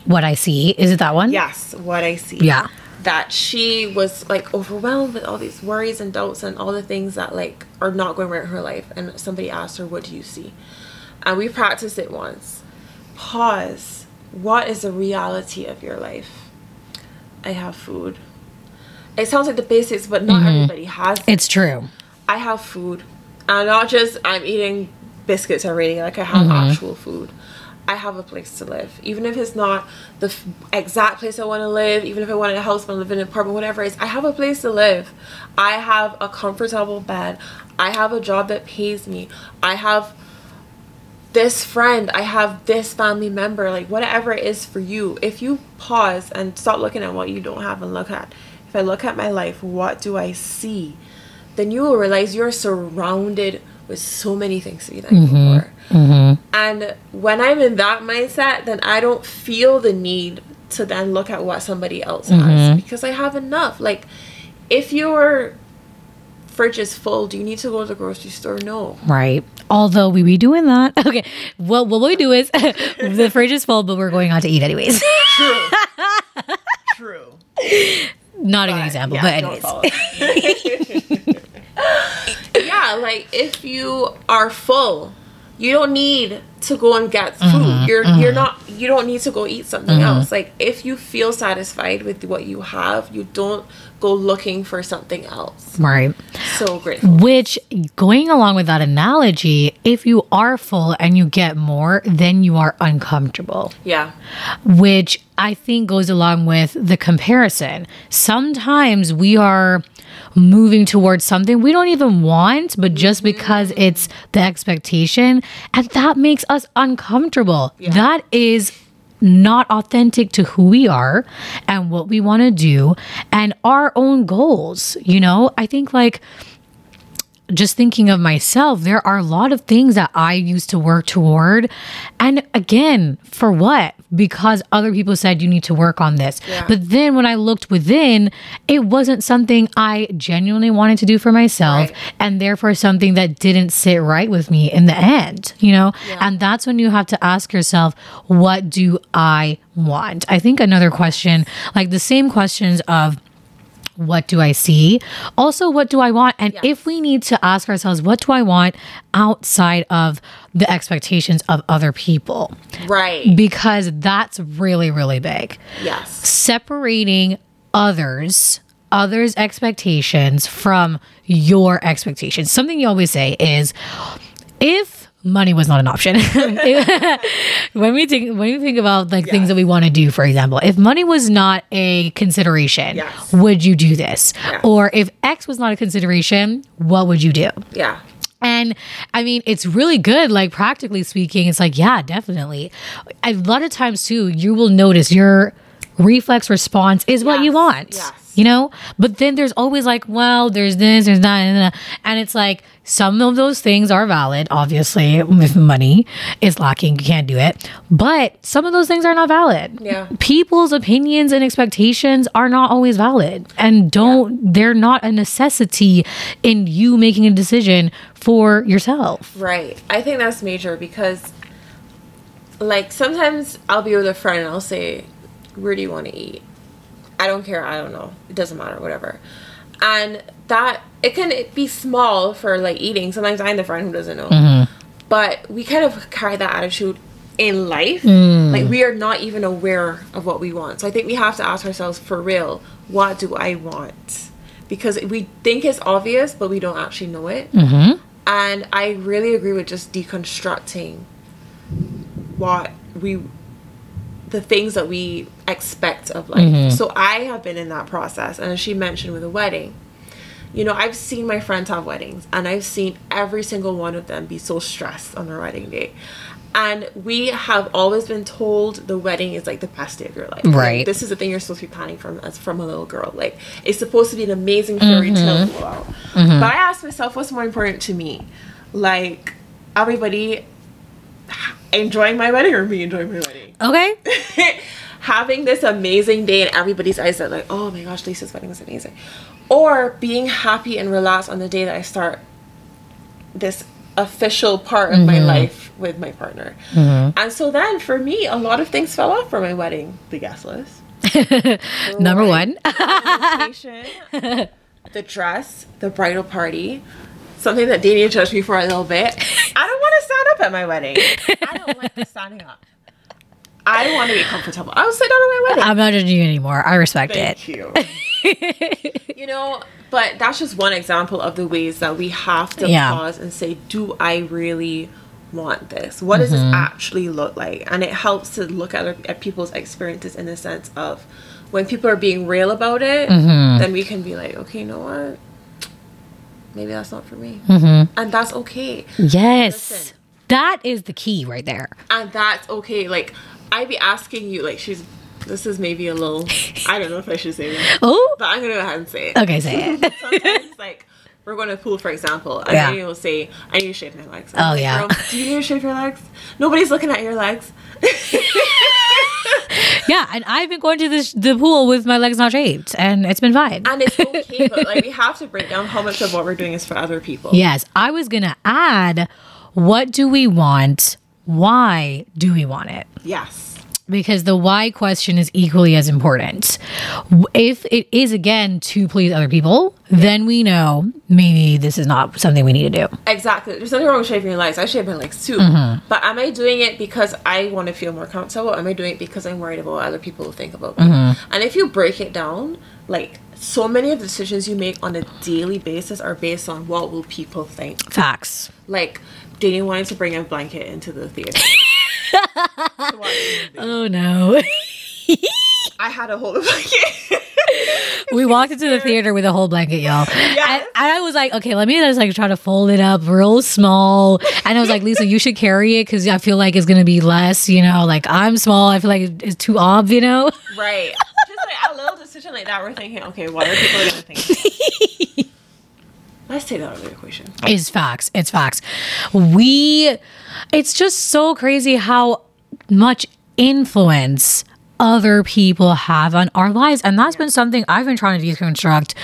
A: What I see. Is it that one?
B: yes, what I see.
A: Yeah.
B: That she was like overwhelmed with all these worries and doubts and all the things that like are not going right in her life. And somebody asked her, What do you see? And we practiced it once. Pause. What is the reality of your life? I have food. It sounds like the basics, but not everybody has it.
A: It's true.
B: I have food. And not just I'm eating biscuits already, like I have mm-hmm. actual food. I have a place to live. Even if it's not the f- exact place I want to live, even if I want a house, I want to live in an apartment, whatever it is, I have a place to live. I have a comfortable bed. I have a job that pays me. I have this friend, I have this family member, like whatever it is for you. If you pause and stop looking at what you don't have and look at, if I look at my life, what do I see? Then you will realize you're surrounded with so many things to be thankful mm-hmm. for. Mm-hmm. And when I'm in that mindset, then I don't feel the need to then look at what somebody else has mm-hmm. because I have enough. Like, if your fridge is full, do you need to go to the grocery store? No.
A: Right. Although we be doing that. *laughs* Okay. Well, what we do is *laughs* the fridge is full, but we're going out to eat anyways.
B: True. *laughs* True.
A: Not a good example, but
B: don't
A: anyways.
B: Yeah, like if you are full, you don't need to go and get food.
A: Mm-hmm,
B: you're you're not you don't need to go eat something else. Like if you feel satisfied with what you have, you don't go looking for something else.
A: Right.
B: So grateful.
A: Which, going along with that analogy, if you are full and you get more, then you are uncomfortable.
B: Yeah.
A: which I think goes along with the comparison. Sometimes we are moving towards something we don't even want, but just mm-hmm. because it's the expectation, and that makes us uncomfortable. That is not authentic to who we are and what we want to do and our own goals. You know, I think like, just thinking of myself, there are a lot of things that I used to work toward. And again, for what? Because other people said you need to work on this.
B: Yeah.
A: But then when I looked within, it wasn't something I genuinely wanted to do for myself.
B: Right.
A: And therefore, something that didn't sit right with me in the end, you know? And that's when you have to ask yourself, what do I want? I think another question, like the same questions of, what do I see? Also, what do I want? And
B: Yes.
A: if we need to ask ourselves, what do I want outside of the expectations of other people?
B: Right.
A: Because that's really, really big.
B: Yes.
A: Separating others, others' expectations from your expectations. Something you always say is if money was not an option *laughs* *laughs* when we think when we think about like things that we want to do for example if money was not a consideration
B: Yes.
A: would you do this
B: Yes.
A: or if x was not a consideration what would you do
B: Yeah.
A: and I mean, it's really good, like practically speaking. It's like, yeah, definitely. A lot of times, too, you will notice your reflex response is what you want.
B: yes.
A: You know? But then there's always like, well, there's this, there's that, and it's like, some of those things are valid, obviously. If money is lacking, you can't do it. But some of those things are not valid.
B: Yeah.
A: People's opinions and expectations are not always valid. And don't, they're not a necessity in you making a decision for yourself.
B: Right. I think that's major because, like, sometimes I'll be with a friend and I'll say, Where do you want to eat? I don't care. I don't know. It doesn't matter. Whatever. And that, it can be small for like eating. Sometimes I'm the friend who doesn't know. Mm-hmm. But we kind of carry that attitude in life. Mm. Like, we are not even aware of what we want. So I think we have to ask ourselves for real, what do I want? Because we think it's obvious, but we don't actually know it. Mm-hmm. And I really agree with just deconstructing what we, the things that we expect of life. Mm-hmm. So I have been in that process. And as she mentioned with a wedding, you know, I've seen my friends have weddings and I've seen every single one of them be so stressed on their wedding day. And we have always been told the wedding is like the best day of your life. Like,
A: Right.
B: this is the thing you're supposed to be planning from as from a little girl. Like it's supposed to be an amazing fairy tale blowout. But I asked myself, what's more important to me? Like everybody enjoying my wedding or me enjoying my wedding?
A: Okay. *laughs*
B: having this amazing day and everybody's eyes are like, oh my gosh, Lisa's wedding is amazing. Or being happy and relaxed on the day that I start this official part of my mm-hmm. life with my partner. Mm-hmm. And so then for me, a lot of things fell off for my wedding. The guest list. *laughs*
A: Number one. *laughs*
B: the dress, the bridal party, something that Dania judged me for a little bit. *laughs* I don't want to stand up at my wedding. *laughs* I don't like the standing up. I want to be comfortable. I will sit down at my wedding.
A: I'm not judging you anymore. I respect it.
B: Thank you. *laughs* you know, but that's just one example of the ways that we have to
A: Yeah.
B: pause and say, do I really want this? What does
A: Mm-hmm.
B: this actually look like? And it helps to look at, at people's experiences in the sense of when people are being real about it,
A: Mm-hmm.
B: then we can be like, okay, you know what? Maybe that's not for me.
A: Mm-hmm.
B: And that's okay.
A: Yes.
B: Listen.
A: That is the key right there.
B: and that's okay. Like I'd be asking you, like she's. This is maybe a little. I don't know if I should say that, *laughs*
A: Oh,
B: but I'm gonna go ahead and say it.
A: okay, say it. *laughs*
B: Sometimes, like we're going to pool, for example, and
A: Yeah.
B: then you'll say, "I need to shave my legs."
A: Oh,
B: like,
A: yeah.
B: "Girl, do you need to shave your legs? Nobody's looking at your legs. *laughs* *laughs*
A: yeah, and I've been going to this the pool with my legs not shaved, and it's been fine.
B: and it's okay, but like we *laughs* have to break down how much of what we're doing is for other people.
A: yes, I was gonna add, what do we want? Why do we want it?
B: Yes.
A: Because the why question is equally as important. If it is again to please other people, then we know maybe this is not something we need to do.
B: Exactly. There's nothing wrong with shaving your legs. I shave my legs too.
A: Mm-hmm.
B: But am I doing it because I want to feel more comfortable? Am I doing it because I'm worried about what other people will think about me?
A: Mm-hmm.
B: And if you break it down, like so many of the decisions you make on a daily basis are based on what will people think.
A: Facts.
B: Like Danny wanted to bring a blanket into the theater.
A: Oh no.
B: I had a whole *laughs* blanket.
A: we walked into the theater with a whole blanket, y'all.
B: Yes.
A: And, and I was like, okay, let me just like try to fold it up real small. And I was like, Lisa, you should carry it because I feel like it's gonna be less. You know, like I'm small. I feel like it's too ob. You know. *laughs*
B: Right. Just like a little decision like that, we're thinking, okay, what are people gonna think? *laughs* Let's take that out of the equation.
A: It's facts. It's facts. We, it's just so crazy how much influence other people have on our lives. And that's been something I've been trying to deconstruct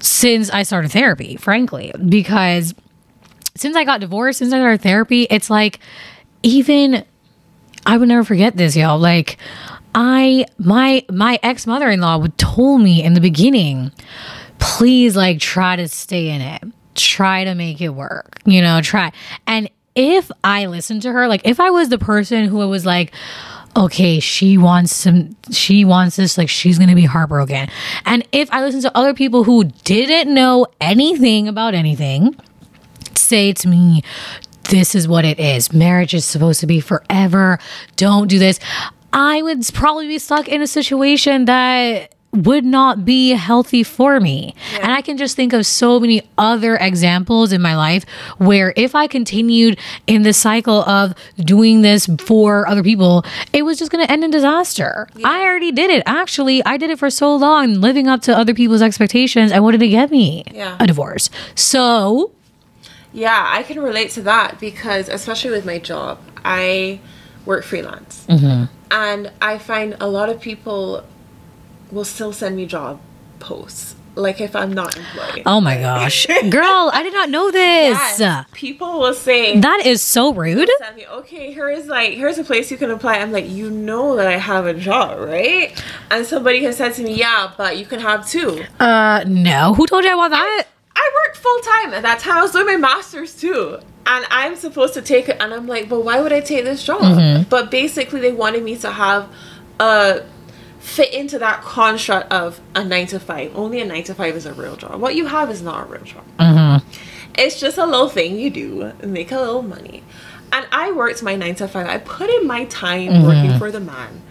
A: since I started therapy, frankly, because since I got divorced, since I started therapy, it's like even I would never forget this, y'all. Like I my my ex mother in law would told me in the beginning, please like try to stay in it. Try to make it work. You know, try. And if I listened to her, like if I was the person who was like, okay, she wants some she wants this, like she's gonna be heartbroken. And if I listened to other people who didn't know anything about anything, say to me, this is what it is. Marriage is supposed to be forever. Don't do this. I would probably be stuck in a situation that would not be healthy for me. And I can just think of so many other examples in my life where if I continued in the cycle of doing this for other people, it was just going to end in disaster. I already did it. Actually, I did it for so long, living up to other people's expectations. And what did it get me?
B: Yeah.
A: A divorce. So,
B: Yeah, I can relate to that because, especially with my job, I work freelance.
A: Mm-hmm.
B: And I find a lot of people will still send me job posts, like if I'm not employed.
A: oh my gosh. *laughs* Girl, I did not know this.
B: Yes, people will say,
A: That is so rude.
B: me, okay, here's like, here's a place you can apply. I'm like, you know that I have a job, right? And somebody has said to me, yeah, but you can have two.
A: Uh, no. Who told you I want that?
B: I worked full time at that time. I was doing my master's too. And I'm supposed to take it. And I'm like, but why would I take this job? But basically, they wanted me to have a fit into that construct of a nine to five. Only a nine to five is a real job. What you have is not a real job. Mm-hmm. It's just a little thing you do, make a little money. And I worked my nine to five. I put in my time mm-hmm. working for the man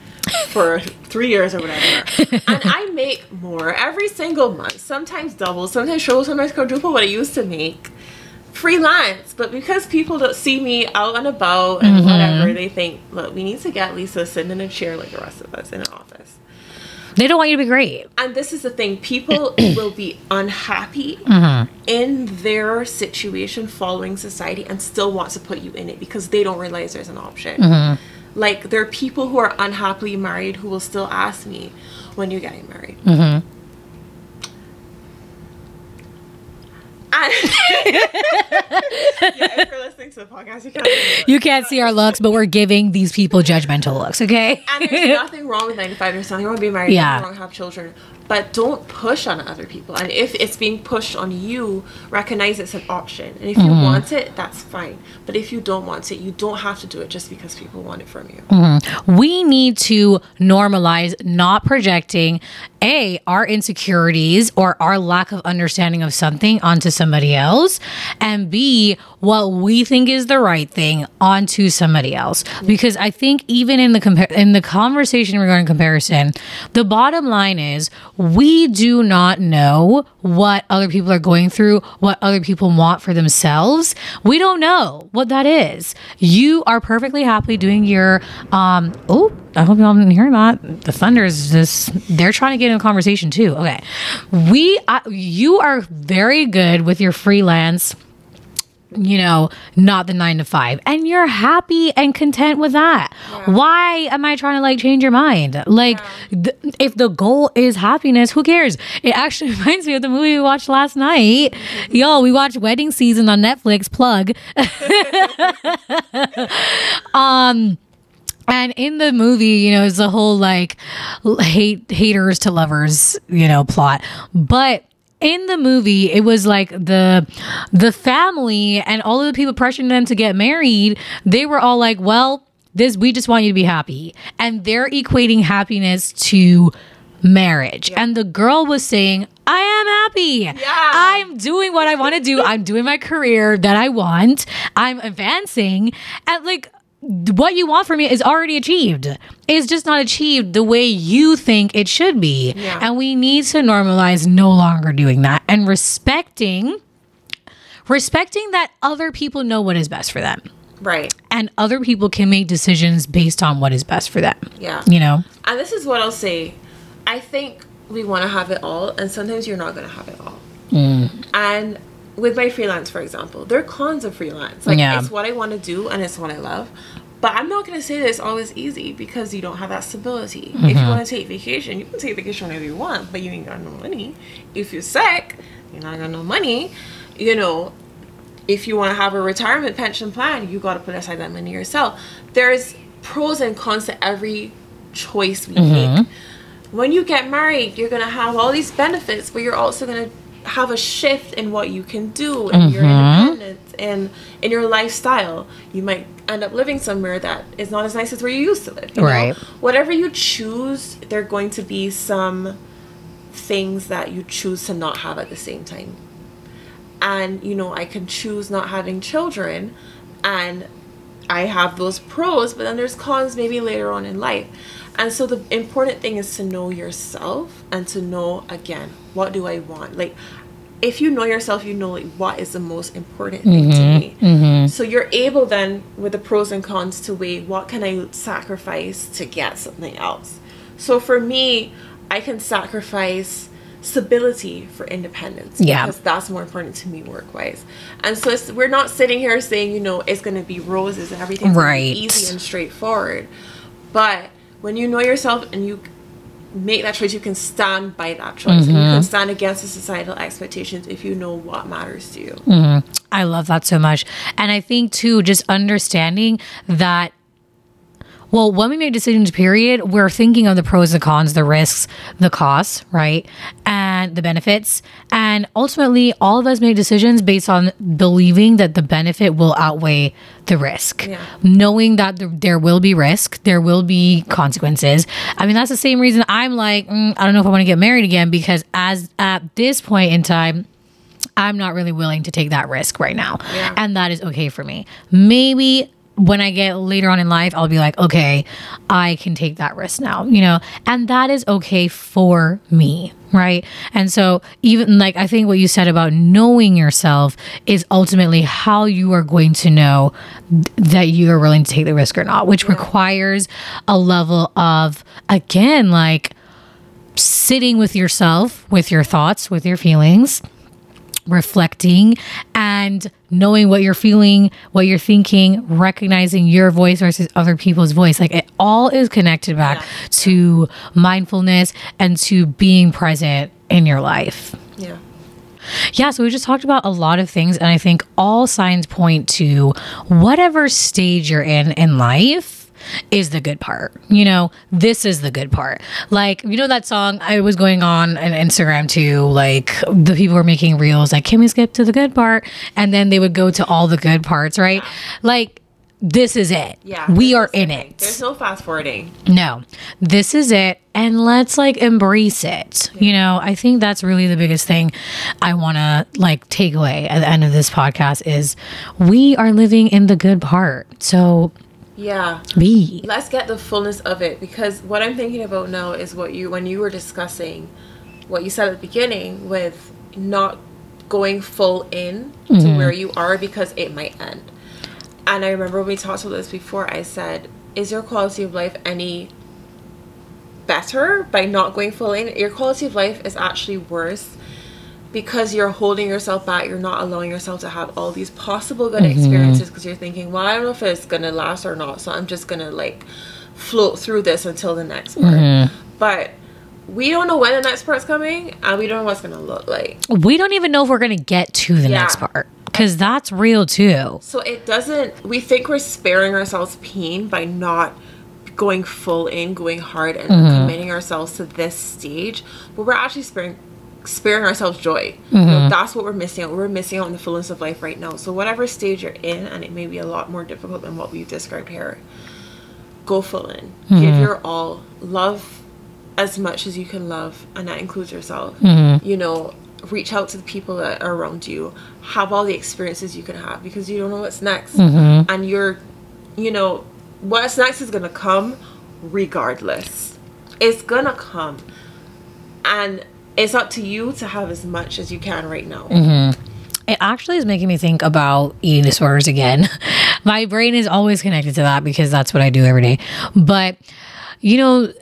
B: for three years or whatever. *laughs* and I make more every single month, sometimes double, sometimes triple, sometimes quadruple what I used to make freelance. But because people don't see me out and about and mm-hmm. whatever, they think, look, we need to get Lisa sitting in a chair like the rest of us in an office.
A: They don't want you to be great.
B: And this is the thing people *clears throat* will be unhappy mm-hmm. in their situation following society and still want to put you in it because they don't realize there's an option. Mm-hmm. Like, there are people who are unhappily married who will still ask me, when you getting married? And yeah, if you're listening to the podcast, you can't.
A: You can't see our looks, but we're giving these people judgmental looks, okay?
B: And there's *laughs* nothing wrong with 95. There's nothing wrong with being married.
A: Yeah.
B: Nothing wrong with have children. But don't push on other people. And if it's being pushed on you, recognize it's an option. And if you
A: Mm-hmm.
B: want it, that's fine. But if you don't want it, you don't have to do it just because people want it from you.
A: Mm-hmm. we need to normalize not projecting a our insecurities or our lack of understanding of something onto somebody else and b what we think is the right thing onto somebody else because i think even in the compar- in the conversation regarding comparison the bottom line is we do not know what other people are going through what other people want for themselves. We don't know what that is. You are perfectly happy doing your um oh i hope y'all didn't hear that. The thunder is just they're trying to get in a conversation too. Okay. We uh, you are very good with your freelance you know, not the nine to five. And you're happy and content with that. Why am I trying to like change your mind? Like, th- if the goal is happiness, who cares? It actually *laughs* reminds me of the movie we watched last night. Yo, we watched Wedding Season on Netflix. Plug. *laughs* Um, And in the movie, you know, it's a whole like hate haters to lovers, you know, plot. But in the movie, it was like the the family and all of the people pressuring them to get married. They were all like, "Well, this we just want you to be happy," and they're equating happiness to marriage. And the girl was saying, "I am happy.
B: Yeah.
A: I'm doing what I want to do. I'm doing my career that I want. I'm advancing." And like what you want from me is already achieved. It's just not achieved the way you think it should be.
B: Yeah.
A: And we need to normalize no longer doing that and respecting respecting that other people know what is best for them
B: Right.
A: and other people can make decisions based on what is best for them.
B: Yeah.
A: You know?
B: And this is what I'll say. I think we want to have it all, and sometimes you're not going to have it all.
A: Mm.
B: And with my freelance, for example, there are cons of freelance. Like,
A: Yeah.
B: it's what I want to do, and it's what I love. But I'm not going to say that it's always easy because you don't have that stability. If
A: Mm-hmm.
B: you want to take vacation, you can take vacation whenever you want, but you ain't got no money. If you're sick, you're not got no money. You know, if you want to have a retirement pension plan, you got to put aside that money yourself. There's pros and cons to every choice we make. When you get married, you're going to have all these benefits, but you're also going to have a shift in what you can do and your mm-hmm. independence and in your lifestyle. You might end up living somewhere that is not as nice as where you used to live. you know?
A: Right.
B: Whatever you choose, there are going to be some things that you choose to not have at the same time and you know i can choose not having children and i have those pros but then there's cons maybe later on in life and so the important thing is to know yourself and to know again what do i want like if you know yourself you know what is the most important thing to mm-hmm, me. Mm-hmm. so you're able then with the pros and cons to weigh what can i sacrifice to get something else. So for me i can sacrifice stability for independence
A: Yeah.
B: because that's more important to me work wise and so it's, we're not sitting here saying you know it's going to be roses and everything
A: Right.
B: easy and straightforward. But when you know yourself and you make that choice you can stand by that choice and you
A: Mm-hmm.
B: can stand against the societal expectations if you know what matters to you
A: I love that so much. And I think too, just understanding that well, when we make decisions, period, we're thinking of the pros and cons, the risks, the costs, right? And the benefits. And ultimately, all of us make decisions based on believing that the benefit will outweigh the risk.
B: Yeah.
A: Knowing that there, there will be risk, there will be consequences. I mean, that's the same reason I'm like, mm, I don't know if I want to get married again because as at this point in time, I'm not really willing to take that risk right now.
B: Yeah.
A: And that is okay for me. Maybe when I get later on in life, I'll be like, okay, I can take that risk now, you know, and that is okay for me. Right. And so, even like, I think what you said about knowing yourself is ultimately how you are going to know th- that you are willing to take the risk or not, which requires a level of, again, like sitting with yourself, with your thoughts, with your feelings, reflecting and knowing what you're feeling, what you're thinking, recognizing your voice versus other people's voice. Like it all is connected back
B: Yeah.
A: to mindfulness and to being present in your life.
B: yeah
A: Yeah, so we just talked about a lot of things, and I think all signs point to whatever stage you're in in life is the good part. You know, this is the good part. Like, you know, that song I was going on on Instagram too, like the people were making reels, like, can we skip to the good part? And then they would go to all the good parts, right? Like, this is it.
B: yeah
A: We are in it.
B: there's no fast forwarding
A: No, this is it. And let's like embrace it. You know, I think that's really the biggest thing I want to like take away at the end of this podcast is we are living in the good part. So
B: yeah.
A: Be.
B: let's get the fullness of it because what i'm thinking about now is what you when you were discussing what you said at the beginning with not going full in to mm-hmm. where you are because it might end. And i remember when we talked about this before i said is your quality of life any better by not going full in? Your quality of life is actually worse because you're holding yourself back you're not allowing yourself to have all these possible good mm-hmm. experiences because you're thinking well i don't know if it's gonna last or not so i'm just gonna like float through this until the next part. Mm-hmm. But we don't know when the next part's coming and we don't know what's gonna look like.
A: We don't even know if we're going to get to the
B: Yeah.
A: next part because that's real too.
B: so it doesn't we think we're sparing ourselves pain by not going full in going hard and mm-hmm. committing ourselves to this stage but we're actually sparing sparing ourselves joy. You know, mm-hmm. that's what we're missing out. We're missing out on the fullness of life right now. So whatever stage you're in and it may be a lot more difficult than what we've described here go full in. Give mm-hmm. your all. Love as much as you can love and that includes yourself. Mm-hmm. You know reach out to the people that are around you. Have all the experiences you can have because you don't know what's next. And you're you know, what's next is gonna come regardless. It's gonna come. And it's up to you to have as much as you can right now. Mm-hmm.
A: It actually is making me think about eating disorders again. *laughs* My brain is always connected to that because that's what I do every day. But, you know,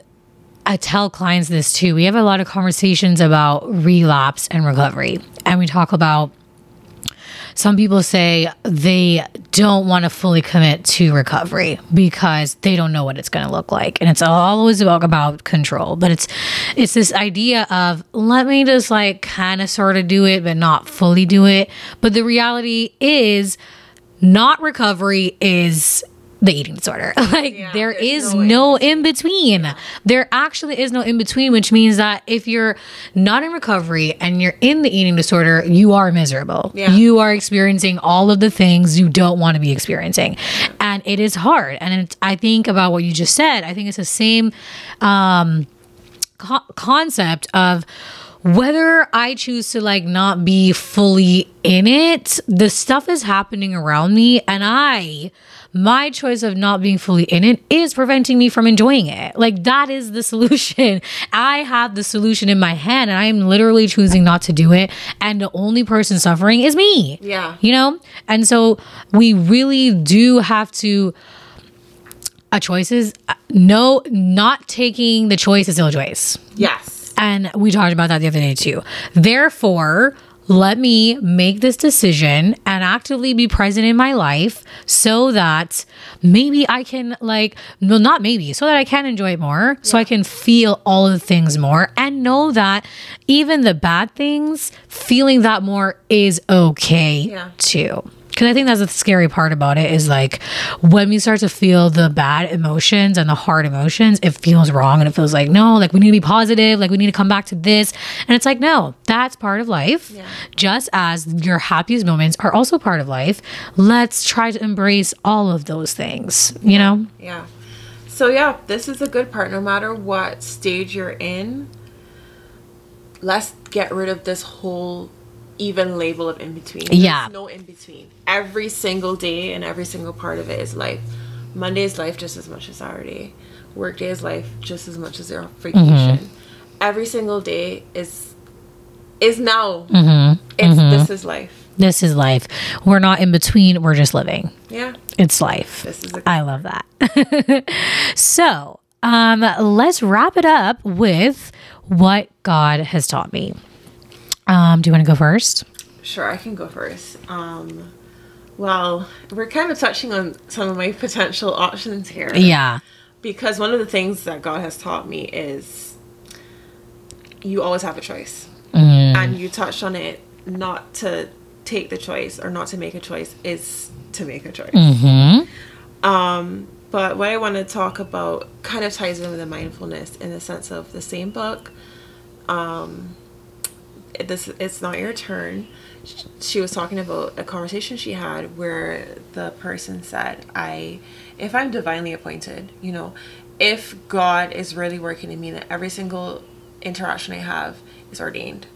A: I tell clients this too. We have a lot of conversations about relapse and recovery. And we talk about some people say they don't want to fully commit to recovery because they don't know what it's going to look like. And it's always about about control. But it's it's this idea of let me just like kind of sort of do it but not fully do it. But the reality is not recovery is the eating disorder. *laughs* Like
B: Yeah, there's no
A: no in between. There actually is no in between, which means that if you're not in recovery and you're in the eating disorder, you are miserable.
B: Yeah.
A: You are experiencing all of the things you don't want to be experiencing. And it is hard. And it's, I think about what you just said. I think it's the same um, co- concept of whether I choose to like not be fully in it, the stuff is happening around me, and I, my choice of not being fully in it is preventing me from enjoying it. Like that is the *laughs* solution. I have the solution in my hand, and I am literally choosing not to do it. And the only person suffering is me.
B: Yeah.
A: You know? And so we really do have to a choice is uh, no not taking the choice is still a choice
B: Yes.
A: And we talked about that the other day too. Therefore let me make this decision and actively be present in my life so that maybe I can like no not maybe so that I can enjoy it more so I can feel all of the things more and know that even the bad things feeling that more is okay
B: Yeah.
A: too because I think that's the scary part about it is like when we start to feel the bad emotions and the hard emotions, it feels wrong and it feels like, no, like we need to be positive, like we need to come back to this. And it's like, no, that's part of life.
B: Yeah.
A: Just as your happiest moments are also part of life, let's try to embrace all of those things, you know?
B: Yeah. So yeah, this is a good part. No matter what stage you're in, let's get rid of this whole even label of in between. There's
A: Yeah.
B: no in between. Every single day and every single part of it is life. Monday is life just as much as Saturday. Work day is life just as much as your vacation. Mm-hmm. Every single day is is now. Mm-hmm. It's mm-hmm. this is life.
A: This is life. We're not in between, we're just living.
B: Yeah.
A: It's life.
B: This is
A: I love that. *laughs* so, um, let's wrap it up with what God has taught me. Um, do you want to go first?
B: Sure, I can go first. Um, well, we're kind of touching on some of my potential options here.
A: Yeah.
B: Because one of the things that God has taught me is you always have a choice. And you touched on it not to take the choice or not to make a choice is to make a choice. Um, but what I want to talk about kind of ties in with the mindfulness in the sense of the same book. Um, this it's not your turn. She was talking about a conversation she had where the person said, "I, if I'm divinely appointed, you know, if God is really working in me, that every single interaction I have is ordained."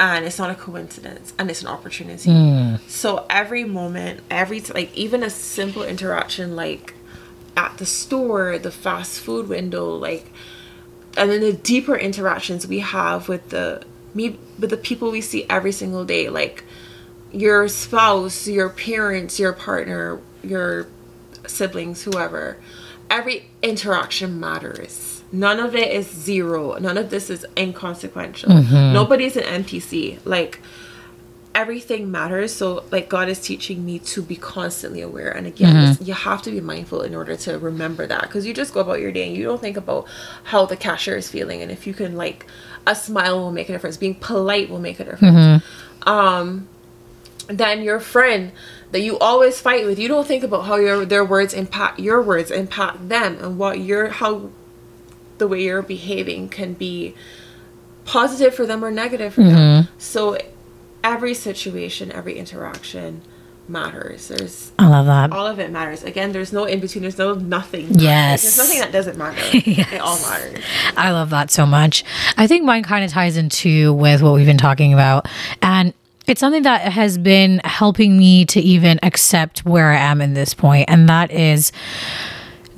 B: and it's not a coincidence and it's an opportunity hmm. so every moment every like even a simple interaction like at the store the fast food window like and then the deeper interactions we have with the me with the people we see every single day like your spouse your parents your partner your siblings whoever every interaction matters. None of it is zero. None of this is inconsequential. Mm-hmm. Nobody's an npc like everything matters. So like god is teaching me to be constantly aware. And again mm-hmm. this- you have to be mindful in order to remember that because you just go about your day and you don't think about how the cashier is feeling. And if you can like a smile will make a difference. Being polite will make a difference. Um then your friend that you always fight with you don't think about how your their words impact your words impact them and what your how the way you're behaving can be positive for them or negative for them. So every situation every interaction matters. There's
A: I love that.
B: all of it matters. Again there's no in between. There's no nothing.
A: Yes.
B: there's nothing that doesn't matter. *laughs* It all matters.
A: I love that so much. I think mine kind of ties into with what we've been talking about. And it's something that has been helping me to even accept where I am in this point, and that is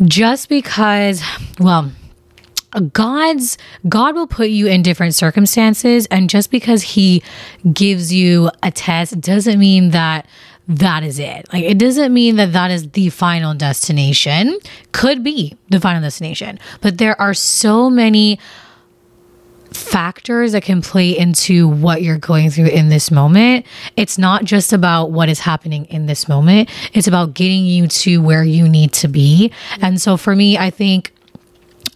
A: just because, well, God's God will put you in different circumstances. And just because he gives you a test doesn't mean that that is it. Like it doesn't mean that that is the final destination. Could be the final destination, but there are so many factors that can play into what you're going through in this moment. It's not just about what is happening in this moment, it's about getting you to where you need to be. And so for me, I think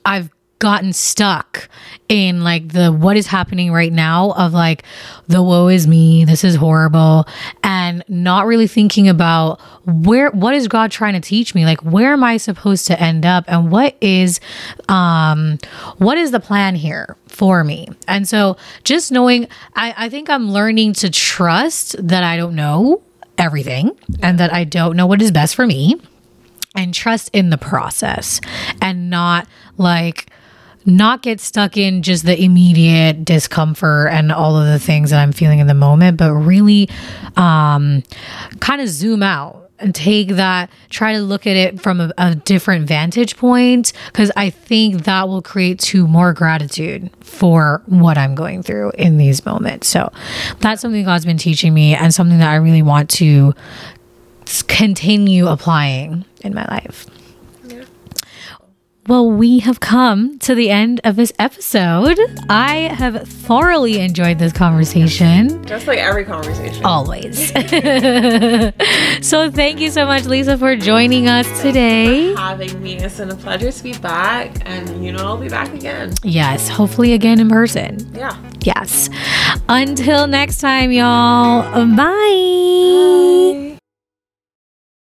A: I've gotten stuck in like the what is happening right now of like the woe is me this is horrible and not really thinking about where what is god trying to teach me? Like where am i supposed to end up? And what is um what is the plan here for me? And so just knowing i i think i'm learning to trust that i don't know everything and that i don't know what is best for me and trust in the process and not like not get stuck in just the immediate discomfort and all of the things that I'm feeling in the moment, but really um, kind of zoom out and take that, try to look at it from a, a different vantage point, because I think that will create to more gratitude for what I'm going through in these moments. So that's something God's been teaching me and something that I really want to continue applying in my life. Well, we have come to the end of this episode. I have thoroughly enjoyed this conversation.
B: Just like every conversation.
A: Always. *laughs* so, thank you so much, Lisa, for joining us today.
B: For having me. It's been a pleasure to be back, and you know, I'll be back again.
A: Yes, hopefully again in person.
B: Yeah.
A: Yes. Until next time, y'all. Bye.
B: Bye.